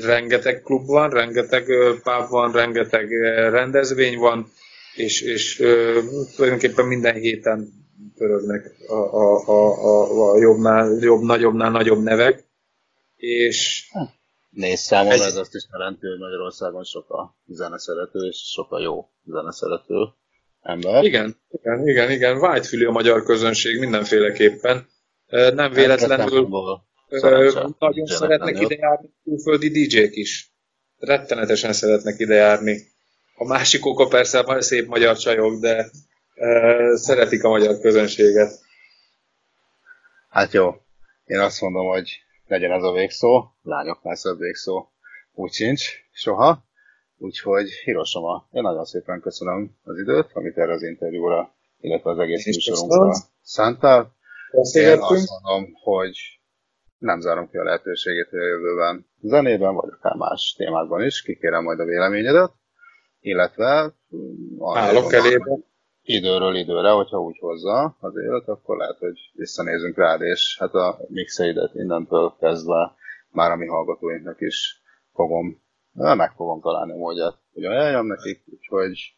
rengeteg klub van, rengeteg pub van, rengeteg rendezvény van, és, és tulajdonképpen minden héten pörögnek a, a, a, a, a jobbnál, jobb, nagyobbnál nagyobb nevek. És Nézd számomra ez, ez azt is jelenti, hogy Magyarországon sok a zeneszerető, és sok a jó zeneszerető ember. Igen, igen, igen, igen. Whitefülű a magyar közönség mindenféleképpen. Nem véletlenül nagyon szeretnek ide járni külföldi DJ-k is. Rettenetesen szeretnek ide járni. A másik oka persze a szép magyar csajok, de uh, szeretik a magyar közönséget. Hát jó. Én azt mondom, hogy legyen ez a végszó. Lányoknál szebb végszó úgy sincs soha. Úgyhogy Hiroshima, én nagyon szépen köszönöm az időt, amit erre az interjúra, illetve az egész műsorunkra szántál. Én azt mondom, hogy nem zárom ki a lehetőségét, hogy a jövőben zenében, vagy akár más témákban is kikérem majd a véleményedet, illetve Állok elébe. időről időre, hogyha úgy hozza az élet, akkor lehet, hogy visszanézünk rád, és hát a mixeidet innentől kezdve már a mi hallgatóinknak is fogom meg fogom találni a módját, hogy ajánljam nekik, úgyhogy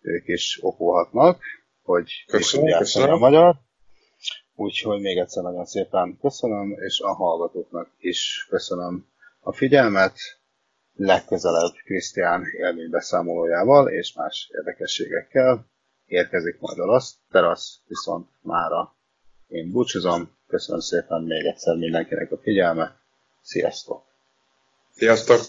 ők is okulhatnak, hogy köszönöm, köszönöm. a magyar. Úgyhogy még egyszer nagyon szépen köszönöm, és a hallgatóknak is köszönöm a figyelmet. Legközelebb Krisztián élménybeszámolójával és más érdekességekkel érkezik majd a Lasz Terasz, viszont mára én búcsúzom. Köszönöm szépen még egyszer mindenkinek a figyelmet. Sziasztok! Sziasztok!